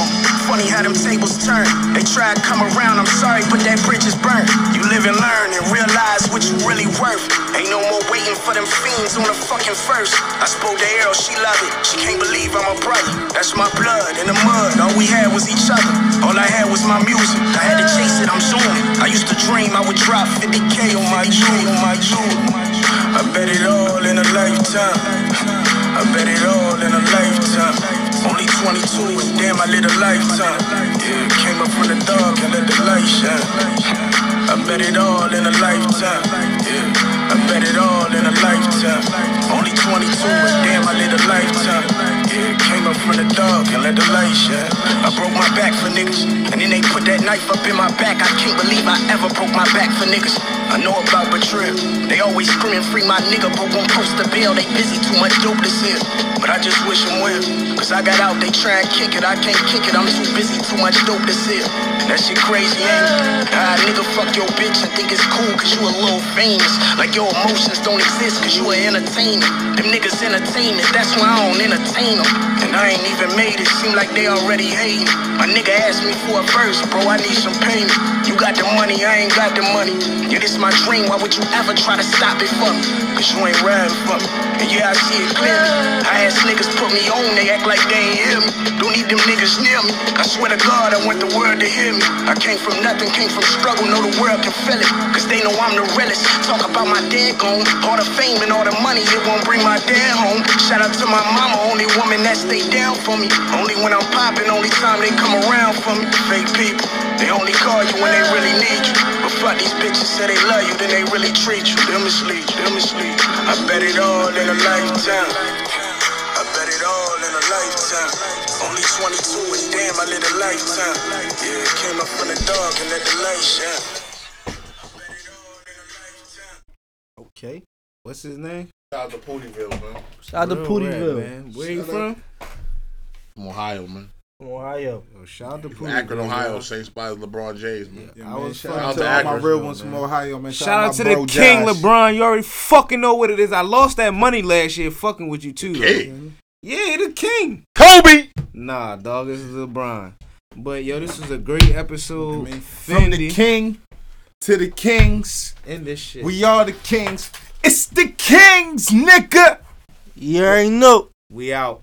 Funny how them tables turn. They try to come around, I'm sorry, but that bridge is burnt. You live and learn and realize what you really worth. Ain't no more waiting for them fiends on the fucking first. I spoke to Arrow, she love it. She can't believe I'm a brother. That's my blood in the mud. All we had was each other. All I had was my music. I had to chase it, I'm zooming. I used to dream I would drop 50k on my youth, on my. I bet it all in a lifetime. I bet it all in a lifetime. Only 22 and damn, I lived a lifetime. Yeah, came up from the dark and let the light shine. I bet it all in a lifetime. Yeah, I bet it all in a lifetime. Only 22 and damn, I lived a lifetime. Yeah, came up from the dark and let the light shine. I broke my back for niggas, and then they put that knife up in my back. I can't believe I ever broke my back for niggas. I know about betrayal. They always screaming free my nigga, but won't post the bill. They busy too much dope to sell. But I just wish them well. Cause I got out, they try and kick it. I can't kick it, I'm too busy, too much dope to sell. That shit crazy, ain't it? Ah, nigga, fuck your bitch and think it's cool cause you a little famous. Like your emotions don't exist cause you are entertainer. Them niggas entertainment, that's why I don't entertain them. And I ain't even made it, seem like they already hating. My nigga asked me for a verse, bro, I need some payment. You got the money, I ain't got the money. Yeah, this my dream, why would you ever try to stop it for me? Cause you ain't riding for me. And yeah, I see it clearly. I ask niggas put me on, they act like they ain't hear me. Don't need them niggas near me. I swear to God, I want the world to hear me. I came from nothing, came from struggle, know the world can feel it. Cause they know I'm the realest. Talk about my dead gone. All the fame and all the money, it won't bring my dad home. Shout out to my mama, only woman that stay down for me. Only when I'm popping, only time they come around for me. Fake people, they only call you when they really need you. But fuck these bitches, say they love you, then they really treat you. They'll mislead you, they'll mislead. I bet it all in a lifetime. I bet it all in a lifetime. Only 22 and damn, I lived a lifetime. Yeah, came up from the dark and let the light shine. Okay. What's his name? Shout out to Pootyville, man. Shout out to Real Pootyville. man. Where you from? From Ohio, man. From Ohio. Oh, shout out to From Pootyville. Akron, Ohio. bro. Same spot as LeBron James, man. Yeah, I man, was shout fucking out to to all my real man. ones from Ohio, man. Shout out my to the King Josh. LeBron. You already fucking know what it is. I lost that money last year fucking with you too. though. King. Yeah, the King. Kobe! Nah, dog, this is LeBron. But yo, this was a great episode. I mean, from the king to the kings, In this shit. we are the kings. It's the kings, nigga. You already know. we out.